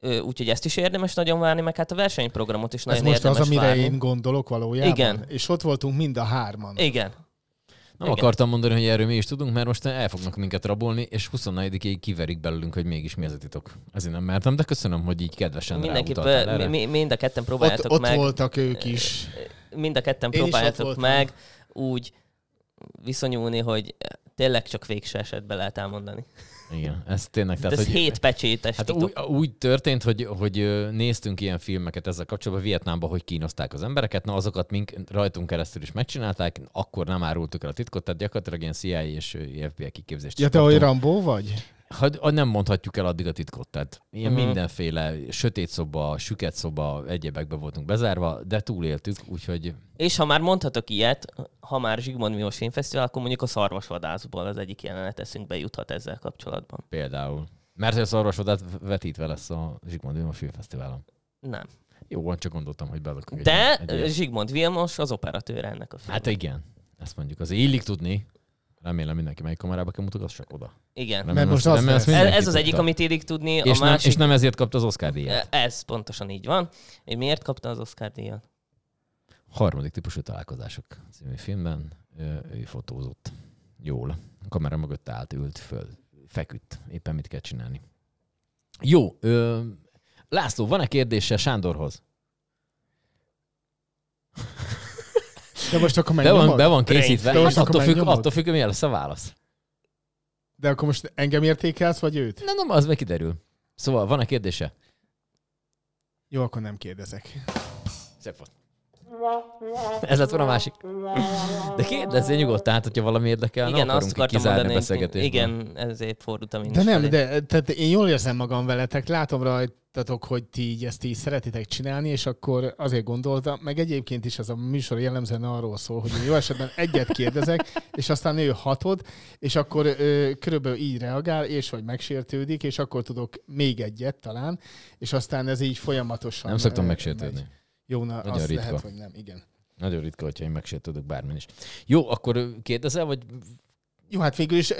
Úgyhogy ezt is érdemes nagyon várni, meg hát a versenyprogramot is Ez nagyon most érdemes az, amire várni. én gondolok valójában. Igen. És ott voltunk mind a hárman. Igen. Nem Igen. akartam mondani, hogy erről mi is tudunk, mert most el fognak minket rabolni, és 24-ig kiverik belőlünk, hogy mégis mi ez a titok. Ezért nem mertem, de köszönöm, hogy így kedvesen Mindenképp mi- mi- mind a ketten Ott, próbáljátok ott meg. voltak ők is. mind a ketten Én ott próbáljátok meg úgy viszonyulni, hogy tényleg csak végső esetben lehet elmondani. Igen, ez tényleg. Tehát ez hogy, hét pecsétes Hát titok. úgy, úgy történt, hogy, hogy néztünk ilyen filmeket ezzel kapcsolatban Vietnámban, hogy kínozták az embereket, na azokat mink, rajtunk keresztül is megcsinálták, akkor nem árultuk el a titkot, tehát gyakorlatilag ilyen CIA és FBI kiképzést Ja, te kaptunk. Rambó vagy? Hogy nem mondhatjuk el addig a titkot, tehát ilyen uh-huh. mindenféle sötét szoba, süket szoba, egyebekbe voltunk bezárva, de túléltük, úgyhogy És ha már mondhatok ilyet, ha már Zsigmond Milos Filmfesztivál, akkor mondjuk a szarvasvadászból az egyik jelenet eszünkbe juthat ezzel kapcsolatban. például. Mert a szarvasodát vetítve lesz a Zsigmond Vilmos Filmfesztiválon. Nem. Jó, van, csak gondoltam, hogy belakok egy De egy ilyet. Zsigmond Vilmos az operatőr ennek a filmnek. Hát igen, ezt mondjuk. Az illik tudni. Remélem mindenki melyik kamerába kell mutogassak oda. Igen. Remélem, Mert most az ezt lesz. Ez, ez az egyik, amit illik tudni, és, a nem, másik... és nem ezért kapta az Oscar díjat. Ez pontosan így van. És miért kapta az Oscar díjat? Harmadik típusú találkozások című filmben ő, ő fotózott. Jól. A kamera mögött állt, ült föl, feküdt. Éppen mit kell csinálni. Jó. Ö, László, van-e kérdése Sándorhoz? De most akkor Be megnyomod? van, be van készítve. De most Hát akkor attól, függ, megnyomod? attól függ, hogy milyen lesz a válasz. De akkor most engem értékelsz, vagy őt? Nem, nem, az meg kiderül. Szóval, van-e kérdése? Jó, akkor nem kérdezek. Szép volt. Ez lett volna a másik. De kérdezzél nyugodtan, hát, hogyha valami érdekel, igen, nem azt akarunk akartam kizárni mondani. beszélgetésből. Igen, ezért fordultam én De nem, felé. de tehát én jól érzem magam veletek, látom rajtatok, hogy ti így ezt így szeretitek csinálni, és akkor azért gondoltam, meg egyébként is ez a műsor jellemzően arról szól, hogy jó esetben egyet kérdezek, és aztán ő hatod, és akkor ö, körülbelül így reagál, és hogy megsértődik, és akkor tudok még egyet talán, és aztán ez így folyamatosan Nem szoktam megsértődni. megy. Jó, na, Nagyon azt ritka. lehet, hogy nem, igen. Nagyon ritka, hogyha én megsértődök bármin is. Jó, akkor kérdezel, vagy Jó, hát végül is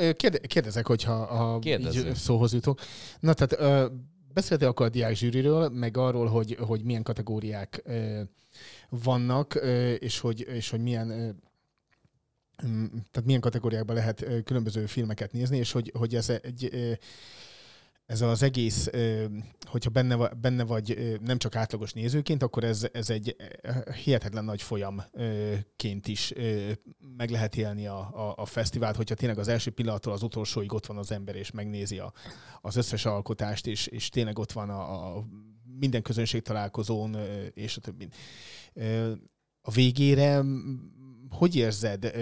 kérdezek, hogyha így szóhoz jutok. Na, tehát beszéltél akkor a diák zsűriről, meg arról, hogy, hogy milyen kategóriák vannak, és hogy, és hogy milyen tehát milyen kategóriákban lehet különböző filmeket nézni, és hogy, hogy ez egy ö, ez az egész, hogyha benne, benne vagy nem csak átlagos nézőként, akkor ez, ez egy ö, hihetetlen nagy folyamként is meg lehet élni a, a, a fesztivált, hogyha tényleg az első pillanattól az utolsóig ott van az ember, és megnézi a, az összes alkotást, és, és tényleg ott van a, a minden közönség találkozón, és a többi. A végére hogy érzed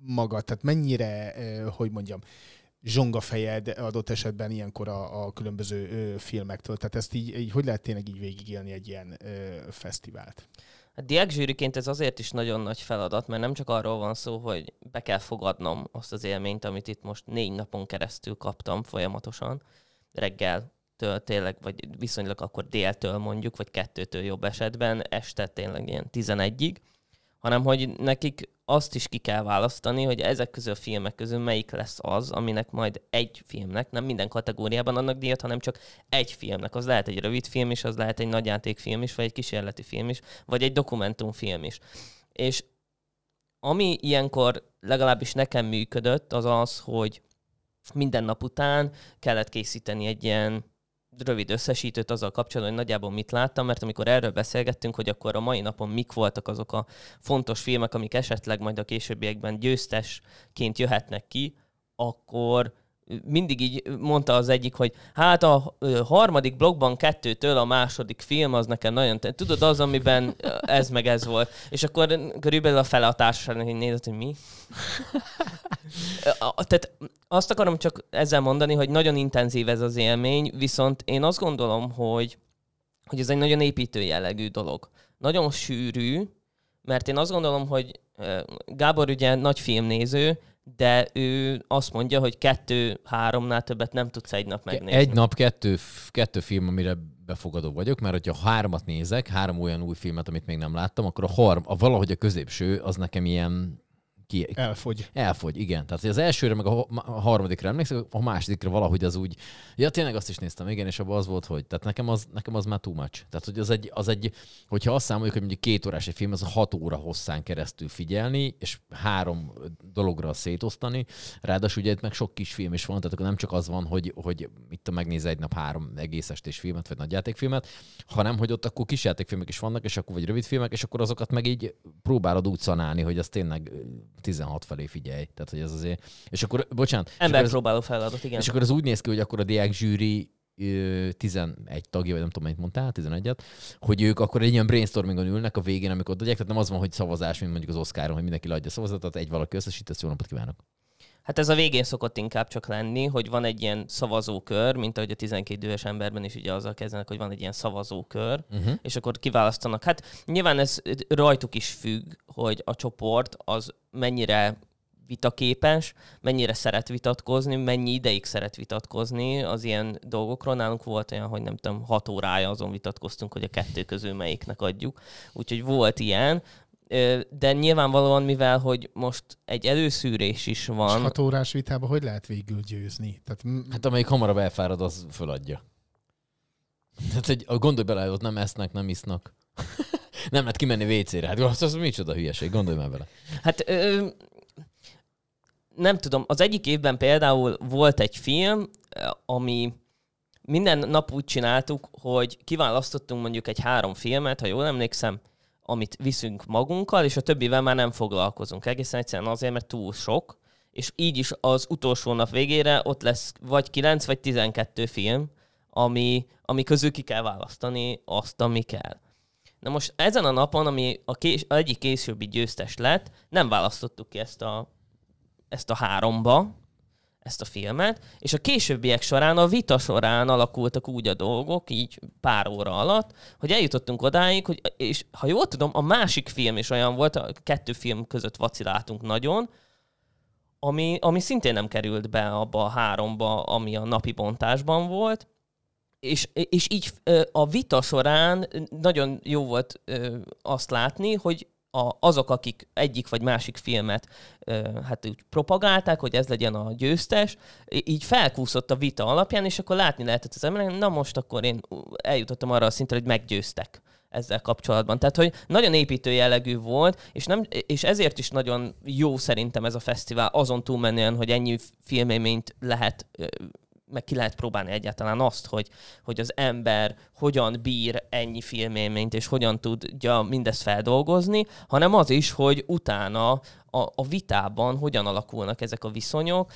magad? Tehát mennyire, hogy mondjam, zsonga fejed adott esetben ilyenkor a, a különböző ö, filmektől? Tehát ezt így, így hogy lehet tényleg így végigélni egy ilyen ö, fesztivált? A diákzsűriként ez azért is nagyon nagy feladat, mert nem csak arról van szó, hogy be kell fogadnom azt az élményt, amit itt most négy napon keresztül kaptam folyamatosan, reggeltől tényleg, vagy viszonylag akkor déltől mondjuk, vagy kettőtől jobb esetben, este tényleg ilyen 11-ig, hanem hogy nekik azt is ki kell választani, hogy ezek közül a filmek közül melyik lesz az, aminek majd egy filmnek, nem minden kategóriában annak díjat, hanem csak egy filmnek. Az lehet egy rövid film is, az lehet egy nagyjátékfilm is, vagy egy kísérleti film is, vagy egy dokumentumfilm is. És ami ilyenkor legalábbis nekem működött, az az, hogy minden nap után kellett készíteni egy ilyen rövid összesítőt azzal kapcsolatban, hogy nagyjából mit láttam, mert amikor erről beszélgettünk, hogy akkor a mai napon mik voltak azok a fontos filmek, amik esetleg majd a későbbiekben győztesként jöhetnek ki, akkor mindig így mondta az egyik, hogy hát a harmadik blogban kettőtől a második film az nekem nagyon... Tudod, az, amiben ez meg ez volt. És akkor körülbelül a fele a társaságnak így nézett, hogy mi? Tehát azt akarom csak ezzel mondani, hogy nagyon intenzív ez az élmény, viszont én azt gondolom, hogy, hogy ez egy nagyon építő jellegű dolog. Nagyon sűrű, mert én azt gondolom, hogy Gábor ugye nagy filmnéző, de ő azt mondja, hogy kettő-háromnál többet nem tudsz egy nap megnézni. Egy nap kettő, kettő film, amire befogadó vagyok, mert hogyha hármat nézek, három olyan új filmet, amit még nem láttam, akkor a, harm, a valahogy a középső, az nekem ilyen ki, Elfogy. Elfogy, igen. Tehát az elsőre, meg a ha- a harmadikra emlékszem, a másodikra valahogy az úgy, ja tényleg azt is néztem, igen, és abban az volt, hogy, tehát nekem az, nekem az már too much. Tehát, hogy az egy, az egy, hogyha azt számoljuk, hogy mondjuk két órás egy film, az hat óra hosszán keresztül figyelni, és három dologra szétosztani, ráadásul ugye itt meg sok kis film is van, tehát akkor nem csak az van, hogy, hogy itt megnéz egy nap három egész estés filmet, vagy nagyjátékfilmet, hanem hogy ott akkor kisjátékfilmek is vannak, és akkor vagy rövid filmek, és akkor azokat meg így próbálod úgy szanálni, hogy az tényleg 16 felé figyelj. Tehát, hogy ez azért... És akkor, bocsánat, és akkor, Ember ez, próbáló feladat, igen. és akkor az úgy néz ki, hogy akkor a diák zsűri ö, 11 tagja, vagy nem tudom, mennyit mondtál, 11-et, hogy ők akkor egy ilyen brainstormingon ülnek a végén, amikor adják, tehát nem az van, hogy szavazás, mint mondjuk az Oscaron, hogy mindenki leadja a szavazatot, egy valaki összesít, ezt jó napot kívánok. Hát ez a végén szokott inkább csak lenni, hogy van egy ilyen szavazókör, mint ahogy a 12 dühös emberben is ugye azzal kezdenek, hogy van egy ilyen szavazókör, Uh-huh. és akkor kiválasztanak. Hát nyilván ez rajtuk is függ, hogy a csoport az mennyire vitaképes, mennyire szeret vitatkozni, mennyi ideig szeret vitatkozni az ilyen dolgokról. Nálunk volt olyan, hogy nem tudom, hat órája azon vitatkoztunk, hogy a kettő közül melyiknek adjuk. Úgyhogy volt ilyen, de nyilvánvalóan, mivel hogy most egy előszűrés is És van, hat órás vitában hogy lehet végül győzni? Tehát, Hát amelyik hamarabb elfárad, az föladja. Tehát egy, gondolj bele, ott nem esznek, nem isznak. nem lehet kimenni WC-re. Hát az, az micsoda hülyeség, gondolj már bele. Hát ö, nem tudom, az egyik évben például volt egy film, ami minden nap úgy csináltuk, hogy kiválasztottunk mondjuk egy három filmet, ha jól emlékszem, amit viszünk magunkkal, és a többivel már nem foglalkozunk. Egészen egyszerűen azért, mert túl sok, és így is az utolsó nap végére ott lesz vagy 9 vagy 12 film, ami, ami közül ki kell választani azt, ami kell. Na most ezen a napon, ami a kés, a egyik későbbi győztes lett, nem választottuk ki ezt a, ezt a háromba, ezt a filmet, és a későbbiek során, a vita során alakultak úgy a dolgok, így pár óra alatt, hogy eljutottunk odáig, hogy, és ha jól tudom, a másik film is olyan volt, a kettő film között vaciláltunk nagyon, ami, ami szintén nem került be abba a háromba, ami a napi bontásban volt, és, és így a vita során nagyon jó volt azt látni, hogy a, azok, akik egyik vagy másik filmet hát úgy propagálták, hogy ez legyen a győztes, így felkúszott a vita alapján, és akkor látni lehetett az emberek, na most akkor én eljutottam arra a szintre, hogy meggyőztek ezzel kapcsolatban. Tehát, hogy nagyon építő jellegű volt, és, nem, és ezért is nagyon jó szerintem ez a fesztivál, azon túlmenően, hogy ennyi filmélményt lehet meg ki lehet próbálni egyáltalán azt, hogy, hogy az ember hogyan bír ennyi filmélményt, és hogyan tudja mindezt feldolgozni, hanem az is, hogy utána a, a vitában hogyan alakulnak ezek a viszonyok,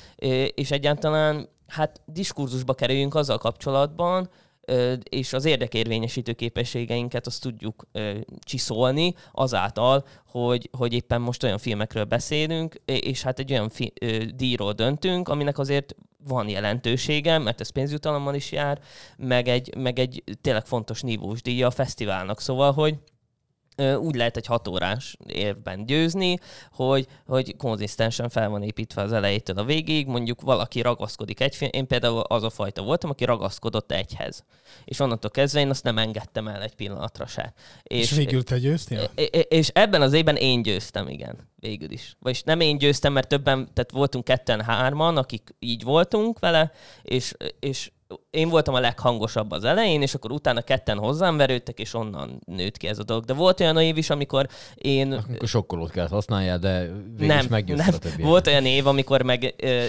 és egyáltalán hát diskurzusba kerüljünk azzal kapcsolatban, és az érdekérvényesítő képességeinket azt tudjuk csiszolni azáltal, hogy, hogy éppen most olyan filmekről beszélünk, és hát egy olyan fi- díjról döntünk, aminek azért van jelentősége, mert ez pénzjutalommal is jár, meg egy, meg egy tényleg fontos nívós díja a fesztiválnak. Szóval, hogy úgy lehet egy hatórás évben győzni, hogy, hogy konzisztensen fel van építve az elejétől a végig, mondjuk valaki ragaszkodik egy én például az a fajta voltam, aki ragaszkodott egyhez. És onnantól kezdve én azt nem engedtem el egy pillanatra se. És, és végül te győztél? És ebben az évben én győztem, igen, végül is. Vagyis nem én győztem, mert többen, tehát voltunk ketten hárman, akik így voltunk vele, és, és én voltam a leghangosabb az elején, és akkor utána ketten hozzám verődtek, és onnan nőtt ki ez a dolog. De volt olyan év is, amikor én... Akkor sokkolót kellett használjál, de végül nem, is nem. Volt olyan év, amikor meg ö,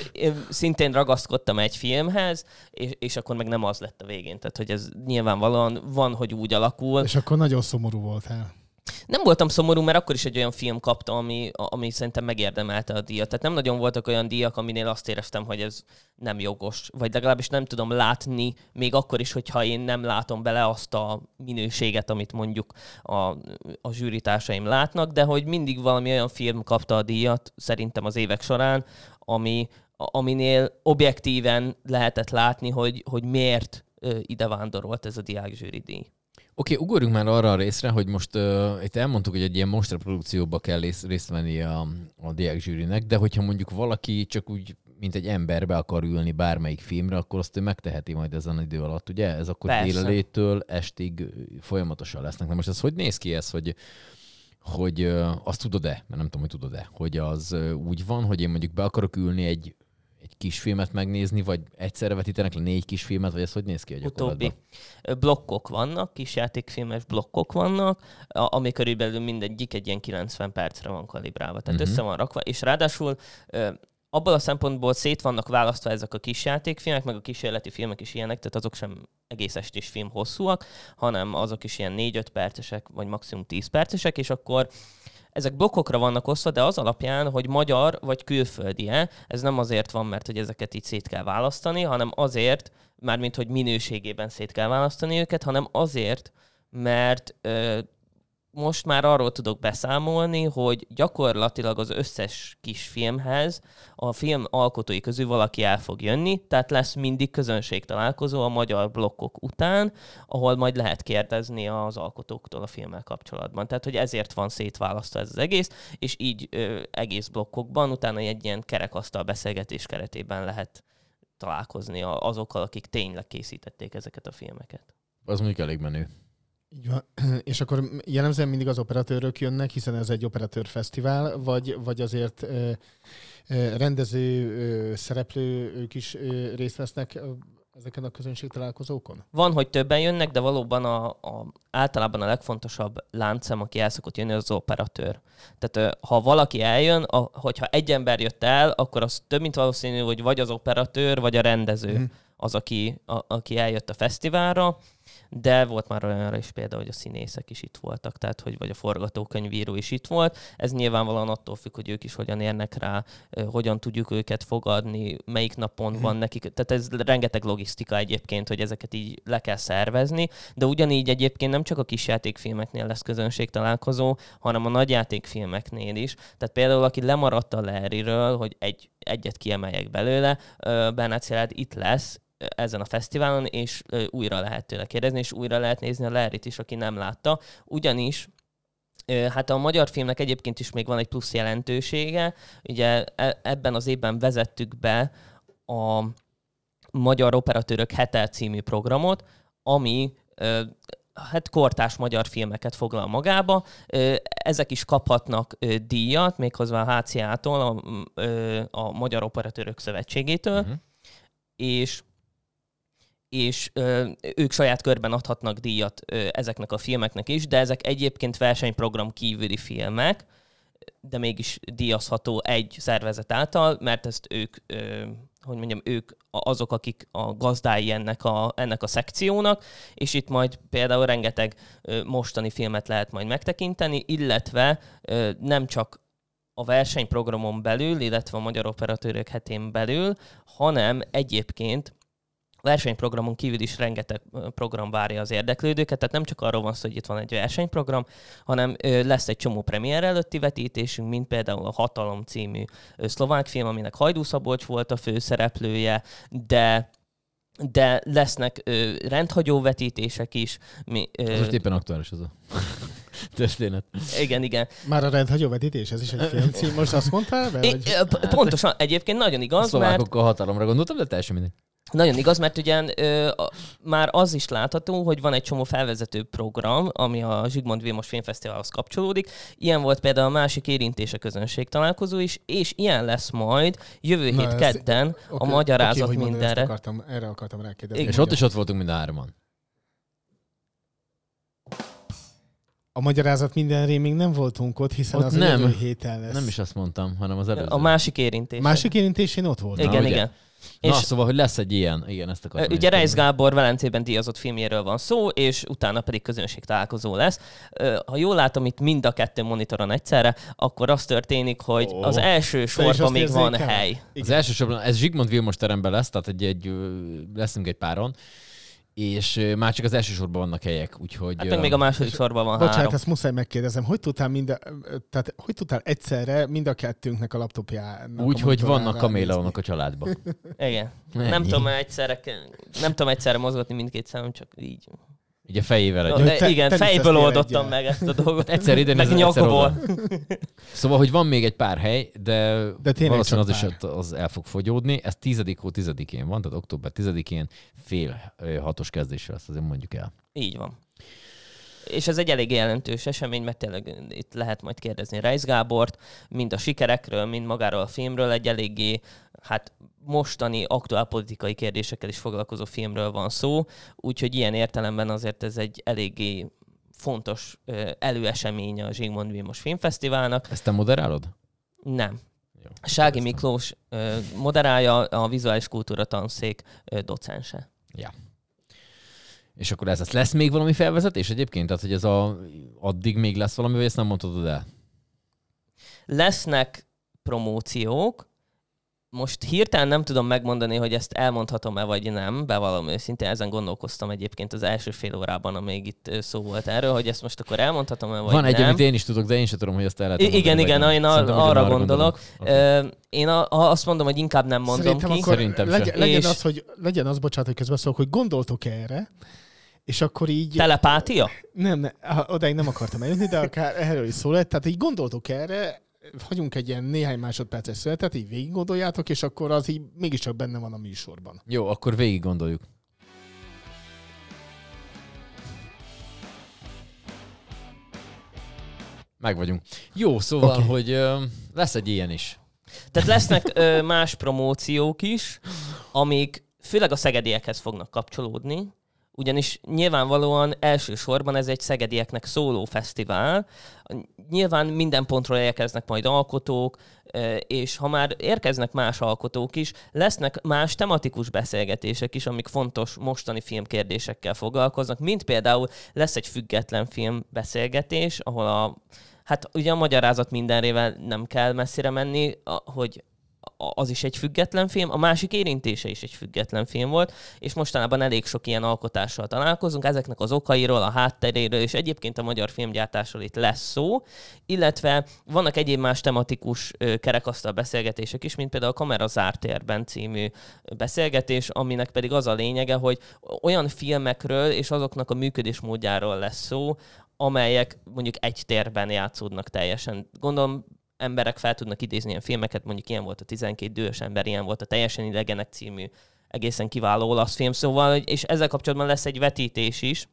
szintén ragaszkodtam egy filmhez, és, és akkor meg nem az lett a végén. Tehát, hogy ez nyilvánvalóan van, hogy úgy alakul. És akkor nagyon szomorú voltál. Nem voltam szomorú, mert akkor is egy olyan film kapta, ami, ami szerintem megérdemelte a díjat. Tehát nem nagyon voltak olyan díjak, aminél azt éreztem, hogy ez nem jogos, vagy legalábbis nem tudom látni, még akkor is, hogyha én nem látom bele azt a minőséget, amit mondjuk a, a zsűritársaim látnak, de hogy mindig valami olyan film kapta a díjat, szerintem az évek során, ami, aminél objektíven lehetett látni, hogy, hogy miért ide vándorolt ez a diák zsűri díj. Oké, okay, ugorjunk már arra a részre, hogy most uh, itt elmondtuk, hogy egy ilyen monster produkcióba kell részt, részt venni a, a diák zsűrinek, de hogyha mondjuk valaki csak úgy, mint egy ember be akar ülni bármelyik filmre, akkor azt ő megteheti majd ezen idő alatt, ugye? Ez akkor déleléttől estig folyamatosan lesznek. Na most ez hogy néz ki ez, hogy hogy azt tudod-e, mert nem tudom, hogy tudod-e, hogy az úgy van, hogy én mondjuk be akarok ülni egy kisfilmet megnézni, vagy egyszerre vetítenek le négy kisfilmet, vagy ez hogy néz ki a Utóbbi. Blokkok vannak, kisjátékfilmes blokkok vannak, ami körülbelül mindegyik egy ilyen 90 percre van kalibrálva. Tehát uh-huh. össze van rakva, és ráadásul abból a szempontból szét vannak választva ezek a kisjátékfilmek, meg a kísérleti filmek is ilyenek, tehát azok sem egész estés film hosszúak, hanem azok is ilyen 4-5 percesek, vagy maximum 10 percesek, és akkor ezek blokkokra vannak osztva, de az alapján, hogy magyar vagy külföldi-e, ez nem azért van, mert hogy ezeket így szét kell választani, hanem azért, mármint hogy minőségében szét kell választani őket, hanem azért, mert ö, most már arról tudok beszámolni, hogy gyakorlatilag az összes kis filmhez a film alkotói közül valaki el fog jönni, tehát lesz mindig közönség találkozó a magyar blokkok után, ahol majd lehet kérdezni az alkotóktól a filmmel kapcsolatban. Tehát, hogy ezért van szétválasztva ez az egész, és így ö, egész blokkokban utána egy ilyen kerekasztal beszélgetés keretében lehet találkozni azokkal, akik tényleg készítették ezeket a filmeket. Az mondjuk elég menő. Így van. És akkor jellemzően mindig az operatőrök jönnek, hiszen ez egy operatőrfesztivál, vagy, vagy azért rendező, szereplő, ők is részt vesznek ezeken a közönség találkozókon? Van, hogy többen jönnek, de valóban a, a, általában a legfontosabb láncem, aki el szokott jönni, az, az operatőr. Tehát ha valaki eljön, a, hogyha egy ember jött el, akkor az több mint valószínű, hogy vagy az operatőr, vagy a rendező mm. az, aki, a, aki eljött a fesztiválra de volt már olyanra is például, hogy a színészek is itt voltak, tehát hogy vagy a forgatókönyvíró is itt volt. Ez nyilvánvalóan attól függ, hogy ők is hogyan érnek rá, hogyan tudjuk őket fogadni, melyik napon van mhm. nekik. Tehát ez rengeteg logisztika egyébként, hogy ezeket így le kell szervezni, de ugyanígy egyébként nem csak a kisjátékfilmeknél lesz közönség találkozó, hanem a nagyjátékfilmeknél is. Tehát például, aki lemaradt a Larryről, hogy egy, egyet kiemeljek belőle, Bernát itt lesz, ezen a fesztiválon, és újra lehet tőle kérdezni, és újra lehet nézni a Larryt is, aki nem látta. Ugyanis Hát a magyar filmnek egyébként is még van egy plusz jelentősége. Ugye e, ebben az évben vezettük be a Magyar Operatőrök Hete című programot, ami hát kortás magyar filmeket foglal magába. Ezek is kaphatnak díjat, méghozzá a HCA-tól, a, a Magyar Operatőrök Szövetségétől, uh-huh. és és ö, ők saját körben adhatnak díjat ö, ezeknek a filmeknek is, de ezek egyébként versenyprogram kívüli filmek, de mégis díjazható egy szervezet által, mert ezt ők ö, hogy mondjam, ők azok, akik a gazdái ennek a, ennek a szekciónak, és itt majd például rengeteg ö, mostani filmet lehet majd megtekinteni, illetve ö, nem csak a versenyprogramon belül, illetve a Magyar Operatőrök hetén belül, hanem egyébként versenyprogramon kívül is rengeteg program várja az érdeklődőket, tehát nem csak arról van szó, hogy itt van egy versenyprogram, hanem lesz egy csomó premier előtti vetítésünk, mint például a Hatalom című szlovák film, aminek Hajdú Szabolcs volt a főszereplője, de de lesznek ö, rendhagyó vetítések is. Mi, Ez ö, most éppen aktuális az a történet. igen, igen. Már a rendhagyó vetítés, ez is egy filmcím. Most azt mondtál? Be, p- pontosan, egyébként nagyon A igaz, mert szlovákokkal hatalomra gondoltam, de teljesen mindegy. Nagyon igaz, mert ugyan ö, a, már az is látható, hogy van egy csomó felvezető program, ami a Zsigmond Vilmos Filmfesztiválhoz kapcsolódik. Ilyen volt például a másik érintése közönség találkozó is, és ilyen lesz majd jövő Na, hét ez- kedden a Oké, magyarázat ezt mindenre. Akartam, erre akartam rákérdezni. Igen. És ott is ott voltunk mind a hárman. A magyarázat mindenré még nem voltunk ott, hiszen Ott az nem. jövő héten lesz. Nem is azt mondtam, hanem az előző. A másik érintés. Másik érintésén ott voltam. Igen, Na, ugye? Igen. Na, És szóval, hogy lesz egy ilyen, igen, ezt akartam. Ugye Reis. Gábor Velencében díjazott filmjéről van szó, és utána pedig közönség találkozó lesz. Ha jól látom itt mind a kettő monitoron egyszerre, akkor az történik, hogy Ó. az első sorban még van érzékeled? hely. Az elsősorban, ez Zsigmond Vilmos teremben lesz, tehát egy, egy, leszünk egy páron, és már csak az első sorban vannak helyek, úgyhogy... Hát meg még a második sorban van Bocsánat, három. ezt muszáj megkérdezem, hogy tudtál, mind a, tehát, hogy tudtál egyszerre mind a kettőnknek a laptopjának Úgy, a hogy monitorán vannak kaméleonok a családban. Igen. Ennyi. Nem tudom egyszerre, nem tudom egyszerre mozgatni mindkét szemem, csak így. Így a fejével No, egy. de te- igen, teniszeztél fejből oldottam meg ezt a dolgot. Egyszer ide, meg nyakból. Szóval, hogy van még egy pár hely, de, De valószínűleg az csak is az el fog fogyódni. Ez 10. hó 10-én van, tehát október 10-én fél hatos kezdésre lesz, azért mondjuk el. Így van. És ez egy elég jelentős esemény, mert tényleg itt lehet majd kérdezni Reis Gábort, mind a sikerekről, mind magáról a filmről, egy eléggé hát mostani aktuál politikai kérdésekkel is foglalkozó filmről van szó, úgyhogy ilyen értelemben azért ez egy eléggé fontos előeseménye a Zsigmond Vilmos Filmfesztiválnak. Ezt te moderálod? Nem. Jó. Sági Miklós moderálja, a Vizuális Kultúra Tanszék docense. Ja. És akkor ez lesz. Lesz még valami felvezetés egyébként? Tehát, hogy ez a, addig még lesz valami, vagy ezt nem mondhatod el? Lesznek promóciók, most hirtelen nem tudom megmondani, hogy ezt elmondhatom-e vagy nem, bevallom őszintén, ezen gondolkoztam egyébként az első fél órában, amíg itt szó volt erről, hogy ezt most akkor elmondhatom-e vagy Van egy, nem. amit én is tudok, de én sem tudom, hogy ezt el lehet mondani, igen, igen, nem. én a- Szerintem arra gondolok. Ö, Én a, azt mondom, hogy inkább nem mondom Szerintem ki. akkor Szerintem legyen, legyen, És- az, hogy, legyen az, bocsánat, hogy közbeszólok, hogy gondoltok erre, és akkor így... Telepátia? Nem, ne, ah, odáig nem akartam eljutni, de akár erről is szó lett. Tehát így gondoltok erre, hagyunk egy ilyen néhány másodperces születet, így végig gondoljátok, és akkor az így mégiscsak benne van a műsorban. Jó, akkor végig gondoljuk. Meg vagyunk. Jó, szóval, okay. hogy ö, lesz egy ilyen is. Tehát lesznek ö, más promóciók is, amik főleg a szegediekhez fognak kapcsolódni, ugyanis nyilvánvalóan elsősorban ez egy szegedieknek szóló fesztivál. Nyilván minden pontról érkeznek majd alkotók, és ha már érkeznek más alkotók is, lesznek más tematikus beszélgetések is, amik fontos mostani filmkérdésekkel foglalkoznak, mint például lesz egy független film beszélgetés, ahol a Hát ugye a magyarázat mindenrével nem kell messzire menni, hogy az is egy független film, a másik érintése is egy független film volt, és mostanában elég sok ilyen alkotással találkozunk, ezeknek az okairól, a hátteréről, és egyébként a magyar filmgyártásról itt lesz szó, illetve vannak egyéb más tematikus kerekasztal beszélgetések is, mint például a Kamera zárt térben című beszélgetés, aminek pedig az a lényege, hogy olyan filmekről és azoknak a működésmódjáról lesz szó, amelyek mondjuk egy térben játszódnak teljesen. Gondolom emberek fel tudnak idézni ilyen filmeket, mondjuk ilyen volt a 12 dühös ember, ilyen volt a Teljesen idegenek című egészen kiváló olasz film, szóval, és ezzel kapcsolatban lesz egy vetítés is,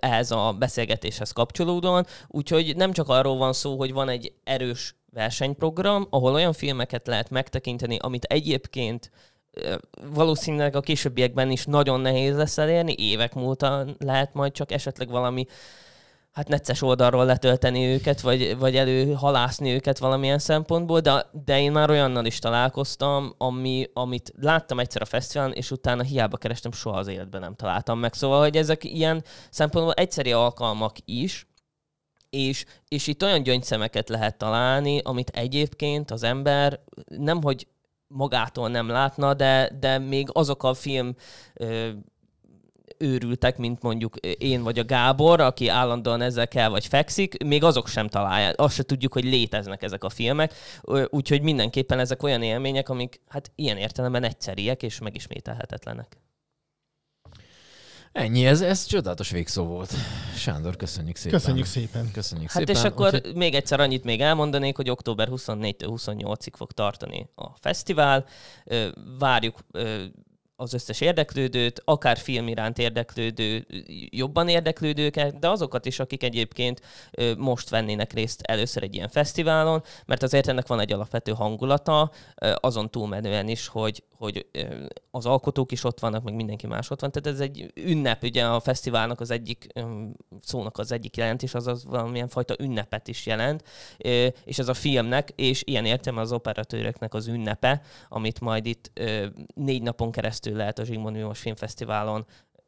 ehhez a beszélgetéshez kapcsolódóan, úgyhogy nem csak arról van szó, hogy van egy erős versenyprogram, ahol olyan filmeket lehet megtekinteni, amit egyébként valószínűleg a későbbiekben is nagyon nehéz lesz elérni, évek múlta lehet majd csak esetleg valami hát necces oldalról letölteni őket, vagy, vagy előhalászni őket valamilyen szempontból, de, de én már olyannal is találkoztam, ami, amit láttam egyszer a fesztiválon, és utána hiába kerestem, soha az életben nem találtam meg. Szóval, hogy ezek ilyen szempontból egyszeri alkalmak is, és, és itt olyan gyöngyszemeket lehet találni, amit egyébként az ember nem, hogy magától nem látna, de, de még azok a film ö, őrültek, mint mondjuk én vagy a Gábor, aki állandóan ezzel kell vagy fekszik, még azok sem találják. Azt se tudjuk, hogy léteznek ezek a filmek, úgyhogy mindenképpen ezek olyan élmények, amik hát ilyen értelemben egyszeriek és megismételhetetlenek. Ennyi, ez, ez csodálatos végszó volt. Sándor, köszönjük szépen. Köszönjük szépen. Köszönjük Hát szépen. és akkor Úgyhogy- még egyszer annyit még elmondanék, hogy október 24-től 28-ig fog tartani a fesztivál. Várjuk az összes érdeklődőt, akár film iránt érdeklődő, jobban érdeklődőket, de azokat is, akik egyébként most vennének részt először egy ilyen fesztiválon, mert azért ennek van egy alapvető hangulata, azon túlmenően is, hogy, hogy az alkotók is ott vannak, meg mindenki más ott van. Tehát ez egy ünnep, ugye a fesztiválnak az egyik szónak az egyik jelentés, az az valamilyen fajta ünnepet is jelent, és ez a filmnek, és ilyen értem az operatőröknek az ünnepe, amit majd itt négy napon keresztül lehet a Zsigmond Vilmos Filmfesztiválon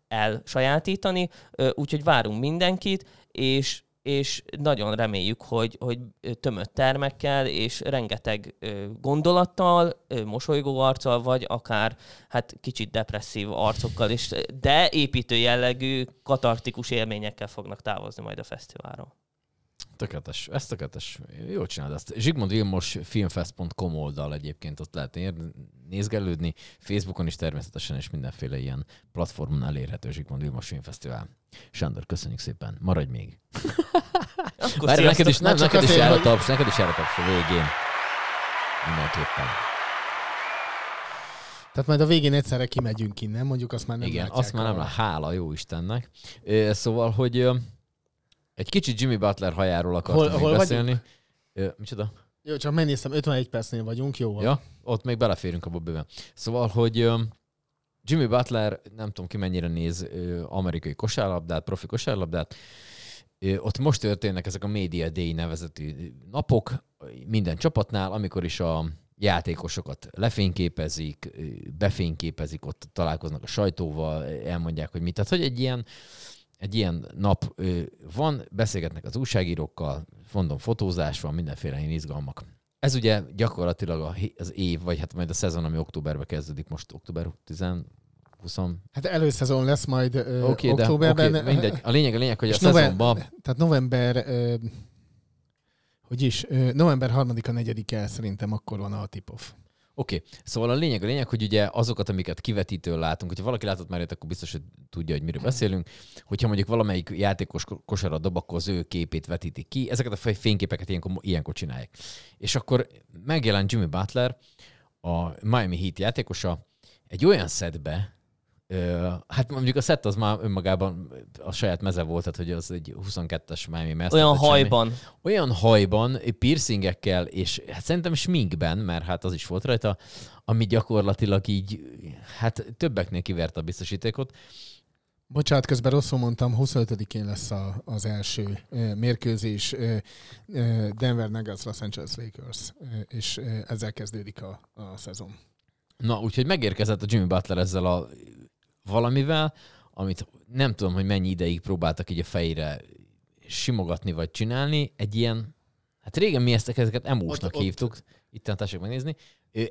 elsajátítani, úgyhogy várunk mindenkit, és és nagyon reméljük, hogy, hogy tömött termekkel és rengeteg gondolattal, mosolygó arccal, vagy akár hát kicsit depresszív arcokkal is, de építő jellegű, katartikus élményekkel fognak távozni majd a fesztiválról. Tökéletes, ez tökéletes. Jól csinálod ezt. Zsigmond Vilmos filmfest.com oldal egyébként ott lehet ér, nézgelődni. Facebookon is természetesen, és mindenféle ilyen platformon elérhető Zsigmond Vilmos Filmfesztivál. Sándor, köszönjük szépen. Maradj még. Akkor Várj, neked is, nem, neked is jár a taps, neked is jár a taps a végén. Mindenképpen. Tehát majd a végén egyszerre kimegyünk innen, mondjuk azt már nem Igen, látják azt már nem a-. Hála jó Istennek. Szóval, hogy egy kicsit Jimmy Butler hajáról akartam Hol- hol beszélni. Ö, Micsoda? Jó, csak megnéztem, 51 percnél vagyunk, jó. Ja, ott még beleférünk abba bőven. Szóval, hogy ö, Jimmy Butler, nem tudom ki mennyire néz ö, amerikai kosárlabdát, profi kosárlabdát, Ö, ott most történnek ezek a Media Day nevezetű napok minden csapatnál, amikor is a játékosokat lefényképezik, befényképezik, ott találkoznak a sajtóval, elmondják, hogy mit. Tehát, hogy egy ilyen, egy ilyen nap van, beszélgetnek az újságírókkal, mondom, fotózás van, mindenféle ilyen izgalmak. Ez ugye gyakorlatilag az év, vagy hát majd a szezon, ami októberben kezdődik, most október 10, 20, Hát előszezon lesz majd ö, Oké, de októberben. oké, mindegy. A lényeg, a lényeg, hogy a november- szezonban Tehát november, ö, hogy is, ö, november 3-a, 4-e szerintem akkor van a tip-off. Oké, okay. szóval a lényeg, a lényeg, hogy ugye azokat, amiket kivetítől látunk, hogyha valaki látott már ilyet, akkor biztos, hogy tudja, hogy miről beszélünk. Hogyha mondjuk valamelyik játékos ko- kosarat dob, akkor az ő képét vetítik ki. Ezeket a fényképeket ilyenkor, ilyenkor csinálják. És akkor megjelent Jimmy Butler, a Miami Heat játékosa, egy olyan szedbe, hát mondjuk a set az már önmagában a saját meze volt, tehát hogy az egy 22-es Miami Mast. Olyan tehát semmi- hajban. olyan hajban, piercingekkel, és hát szerintem sminkben, mert hát az is volt rajta, ami gyakorlatilag így, hát többeknél kiverte a biztosítékot. Bocsánat, közben rosszul mondtam, 25-én lesz a, az első mérkőzés Denver Nuggets Los Angeles Lakers, és ezzel kezdődik a, a szezon. Na, úgyhogy megérkezett a Jimmy Butler ezzel a valamivel, amit nem tudom, hogy mennyi ideig próbáltak így a fejére simogatni vagy csinálni. Egy ilyen, hát régen mi ezt, ezeket emósnak Ott- ott- hívtuk. Itt tessék megnézni.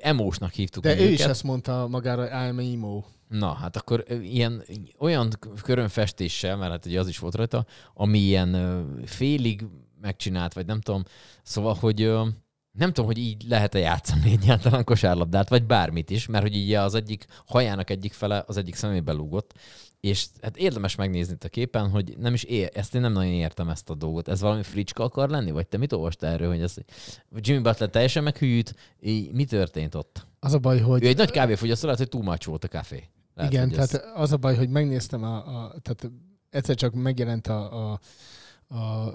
Emósnak hívtuk De ő őket. is ezt mondta magára, I'm a emo. Na, hát akkor ilyen, olyan körönfestéssel, mert hát ugye az is volt rajta, ami ilyen félig megcsinált, vagy nem tudom, szóval, hogy nem tudom, hogy így lehet-e játszani egyáltalán kosárlabdát, vagy bármit is, mert hogy így az egyik hajának egyik fele az egyik szemébe lúgott, és hát érdemes megnézni itt a képen, hogy nem is ér, ezt én nem nagyon értem ezt a dolgot. Ez valami fricska akar lenni? Vagy te mit olvastál erről, hogy ez Jimmy Butler teljesen meghűlt? Így, mi történt ott? Az a baj, hogy... Ő egy nagy kávéfogyasztó, lehet, hogy túl much volt a kávé. Lehet, Igen, hogy ez- tehát az a baj, hogy megnéztem, a, a, tehát egyszer csak megjelent a, a, a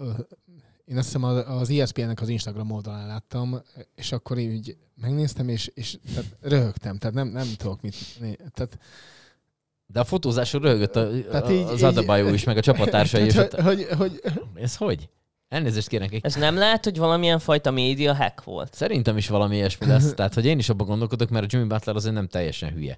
én azt hiszem az, az ESPN-nek az Instagram oldalán láttam, és akkor én így megnéztem, és, és tehát röhögtem, tehát nem, nem tudok mit... Tehát De a fotózáson röhögött a, Tehát így- az Adebayo is, meg a csapattársai. Tehát, ott, hogy, hogy, ez hogy? Elnézést kérek. Egy... Ez nem lehet, hogy valamilyen fajta média hack volt? Szerintem is valami ilyesmi lesz. Tehát, hogy én is abban gondolkodok, mert a Jimmy Butler azért nem teljesen hülye.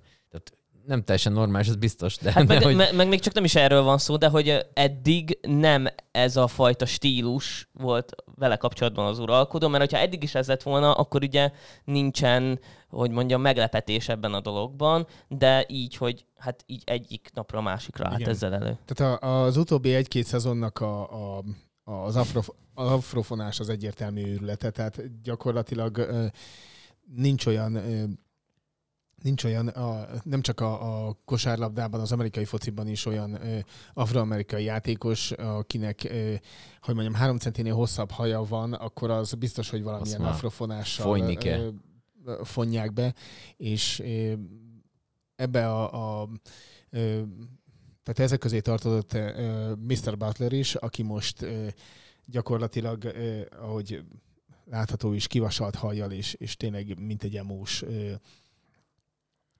Nem teljesen normális, ez biztos, de, Hát de meg, hogy... me, meg még csak nem is erről van szó, de hogy eddig nem ez a fajta stílus volt vele kapcsolatban az uralkodó, mert hogyha eddig is ez lett volna, akkor ugye nincsen, hogy mondjam, meglepetés ebben a dologban, de így, hogy hát így egyik napra a másikra állt Igen. ezzel elő. tehát a, az utóbbi egy-két szezonnak a, a, az, afro, az afrofonás az egyértelmű őrülete, tehát gyakorlatilag ö, nincs olyan ö, nincs olyan, a, nem csak a, a kosárlabdában, az amerikai fociban is olyan ö, afroamerikai játékos, akinek, ö, hogy mondjam, három centinél hosszabb haja van, akkor az biztos, hogy valamilyen afrofonással ö, ö, fonják be, és ö, ebbe a, a ö, tehát ezek közé tartozott ö, Mr. Butler is, aki most ö, gyakorlatilag, ö, ahogy látható is, kivasalt hajjal, és, és tényleg mint egy emós ö,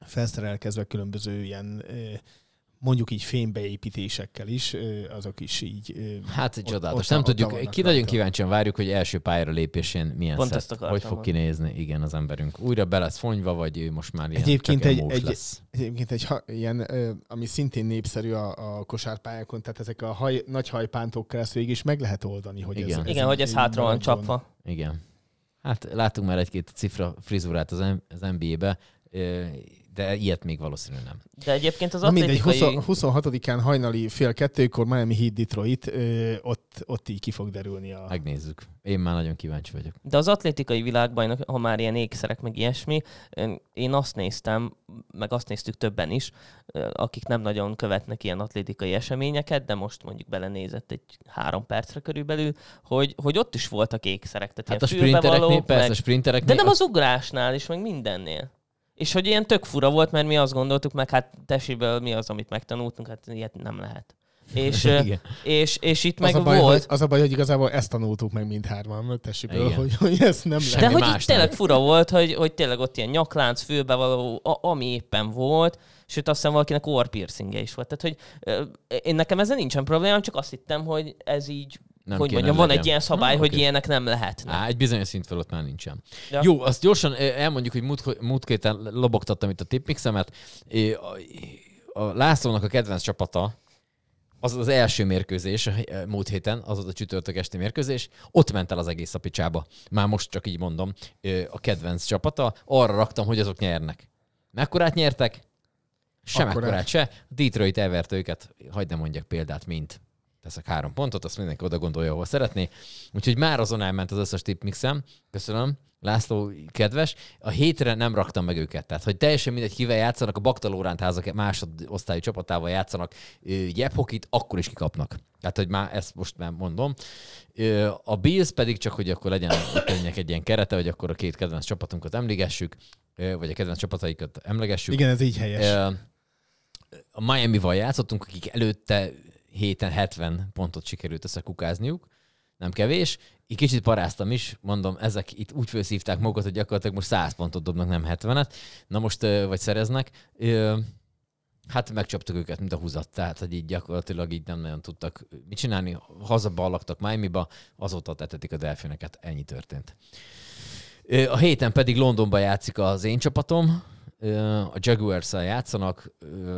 felszerelkezve különböző ilyen mondjuk így fémbeépítésekkel is, azok is így... Hát ott- csodálatos. ott- nem ott tudjuk, ki nagyon kíváncsian várjuk, hogy első pályára lépésén milyen Pont szett, hogy fog mondani. kinézni, igen, az emberünk. Újra be lesz fonyva, vagy ő most már ilyen Egyébként csak egy- egy- lesz. Egyébként egy ha, ilyen, ami szintén népszerű a, a kosárpályákon, tehát ezek a haj, nagy hajpántok keresztül végig is meg lehet oldani, hogy Igen. ez, ez Igen, hogy ez hátra van csapva. Igen. Hát látunk már egy-két cifra frizurát az, M- az NBA-be, de ilyet még valószínűleg nem. De egyébként az Na mindegy, atlétikai... 20, 26-án hajnali fél kettőkor Miami Heat Detroit, ö, ott, ott így ki fog derülni a... Megnézzük. Én már nagyon kíváncsi vagyok. De az atlétikai világban, ha már ilyen ékszerek, meg ilyesmi, én azt néztem, meg azt néztük többen is, akik nem nagyon követnek ilyen atlétikai eseményeket, de most mondjuk belenézett egy három percre körülbelül, hogy, hogy ott is voltak ékszerek. Tehát Hát a sprintereknél, persze, a meg... sprintereknél... De nem az ugrásnál is, meg mindennél. És hogy ilyen tök fura volt, mert mi azt gondoltuk, meg hát tesiből mi az, amit megtanultunk, hát ilyet nem lehet. És, Igen. és, és itt Az meg a, baj, volt, hogy, az a baj, hogy igazából ezt tanultuk meg mindhárman, tessiből, hogy, hogy ezt nem Semmi De lehet. hogy itt tényleg fura volt, hogy, hogy tényleg ott ilyen nyaklánc, fülbevaló, a, ami éppen volt, sőt azt hiszem valakinek orrpiercingje is volt. Tehát, hogy én nekem ezzel nincsen problémám, csak azt hittem, hogy ez így, Nem hogy mondjam, van egy ilyen szabály, Na, hogy oké. ilyenek nem lehetnek. Á, egy bizonyos szint fölött már nincsen. Ja. Jó, azt gyorsan eh, elmondjuk, hogy múlt, múlt héten lobogtattam itt a tipmixemet. A, a Lászlónak a kedvenc csapata, az az első mérkőzés eh, múlt héten, az az a csütörtök esti mérkőzés, ott ment el az egész a picsába. Már most csak így mondom, eh, a kedvenc csapata. Arra raktam, hogy azok nyernek. Mekkorát nyertek? Sem Akkorát. ekkorát se. Detroit elvert őket, hagyd ne mondjak példát, mint teszek három pontot, azt mindenki oda gondolja, ahol szeretné. Úgyhogy már azon elment az összes tipmixem. Köszönöm. László kedves. A hétre nem raktam meg őket. Tehát, hogy teljesen mindegy, kivel játszanak, a Baktalóránt házak másodosztályú csapatával játszanak jebhokit, akkor is kikapnak. Tehát, hogy már ezt most már mondom. A Bills pedig csak, hogy akkor legyen egy ilyen kerete, hogy akkor a két kedvenc csapatunkat emlegessük, vagy a kedvenc csapataikat emlegessük. Igen, ez így helyes. A Miami-val játszottunk, akik előtte héten 70 pontot sikerült összekukázniuk, nem kevés. Így kicsit paráztam is, mondom, ezek itt úgy felszívták magukat, hogy gyakorlatilag most 100 pontot dobnak, nem 70-et. Na most, vagy szereznek. Hát megcsaptuk őket, mint a húzat, tehát hogy így gyakorlatilag így nem nagyon tudtak mit csinálni. Hazaballagtak Miami-ba, azóta tetetik a delfineket, ennyi történt. A héten pedig Londonban játszik az én csapatom, a jaguars játszanak,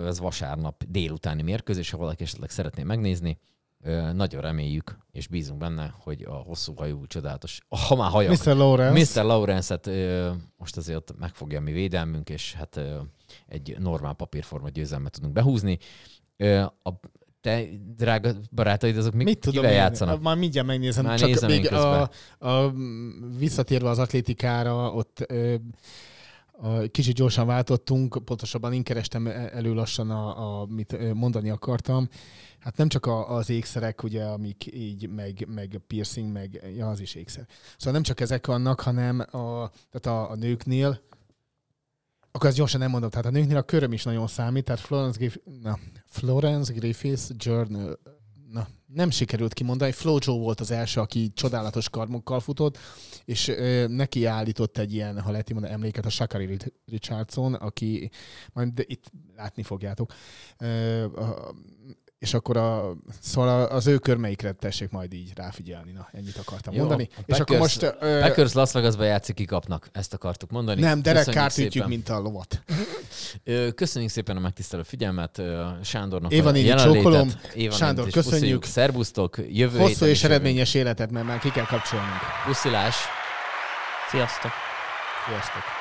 ez vasárnap délutáni mérkőzés, ha valaki esetleg szeretné megnézni. Nagyon reméljük, és bízunk benne, hogy a hosszú hajú, csodálatos, ha már hajak, Mr. Lawrence. Mr. Lawrence-et most azért megfogja a mi védelmünk, és hát egy normál papírforma győzelmet tudunk behúzni. A te drága barátaid, azok mi, Mit tudom kivel én? játszanak? Már mindjárt megnézem. Már Csak még a, a, visszatérve az atlétikára, ott ö, kicsit gyorsan váltottunk, pontosabban én kerestem e- elő lassan, a, amit ö, mondani akartam. Hát nem csak a, az ékszerek, ugye, amik így, meg, meg piercing, meg ja, az is ékszer. Szóval nem csak ezek vannak, hanem a, tehát a, a nőknél, akkor ezt gyorsan nem mondom, tehát a nőknél a köröm is nagyon számít, tehát Florence, Griff, na, Florence Griffiths Journal na, nem sikerült kimondani. Flojo volt az első, aki csodálatos karmokkal futott, és ö, neki állított egy ilyen, ha lehet mondani, emléket a Shakari Richardson, aki majd de itt látni fogjátok. Ö, és akkor a, szóval az ő körmeikre tessék majd így ráfigyelni. Na, ennyit akartam Jó, mondani. a és akkor Packers- most... Ö, Packers Las Vegasba játszik, kikapnak. Ezt akartuk mondani. nem, Derek Köszönjük Carr ütjük, mint a lovat. Köszönjük szépen a megtisztelő figyelmet Sándornak Éva a jelenlétet. csókolom. Éva nénit Sándor, is köszönjük. pusziljuk. Szerbusztok, jövő Hosszú és eredményes életet, mert már ki kell kapcsolnunk. Puszilás. Sziasztok! Sziasztok!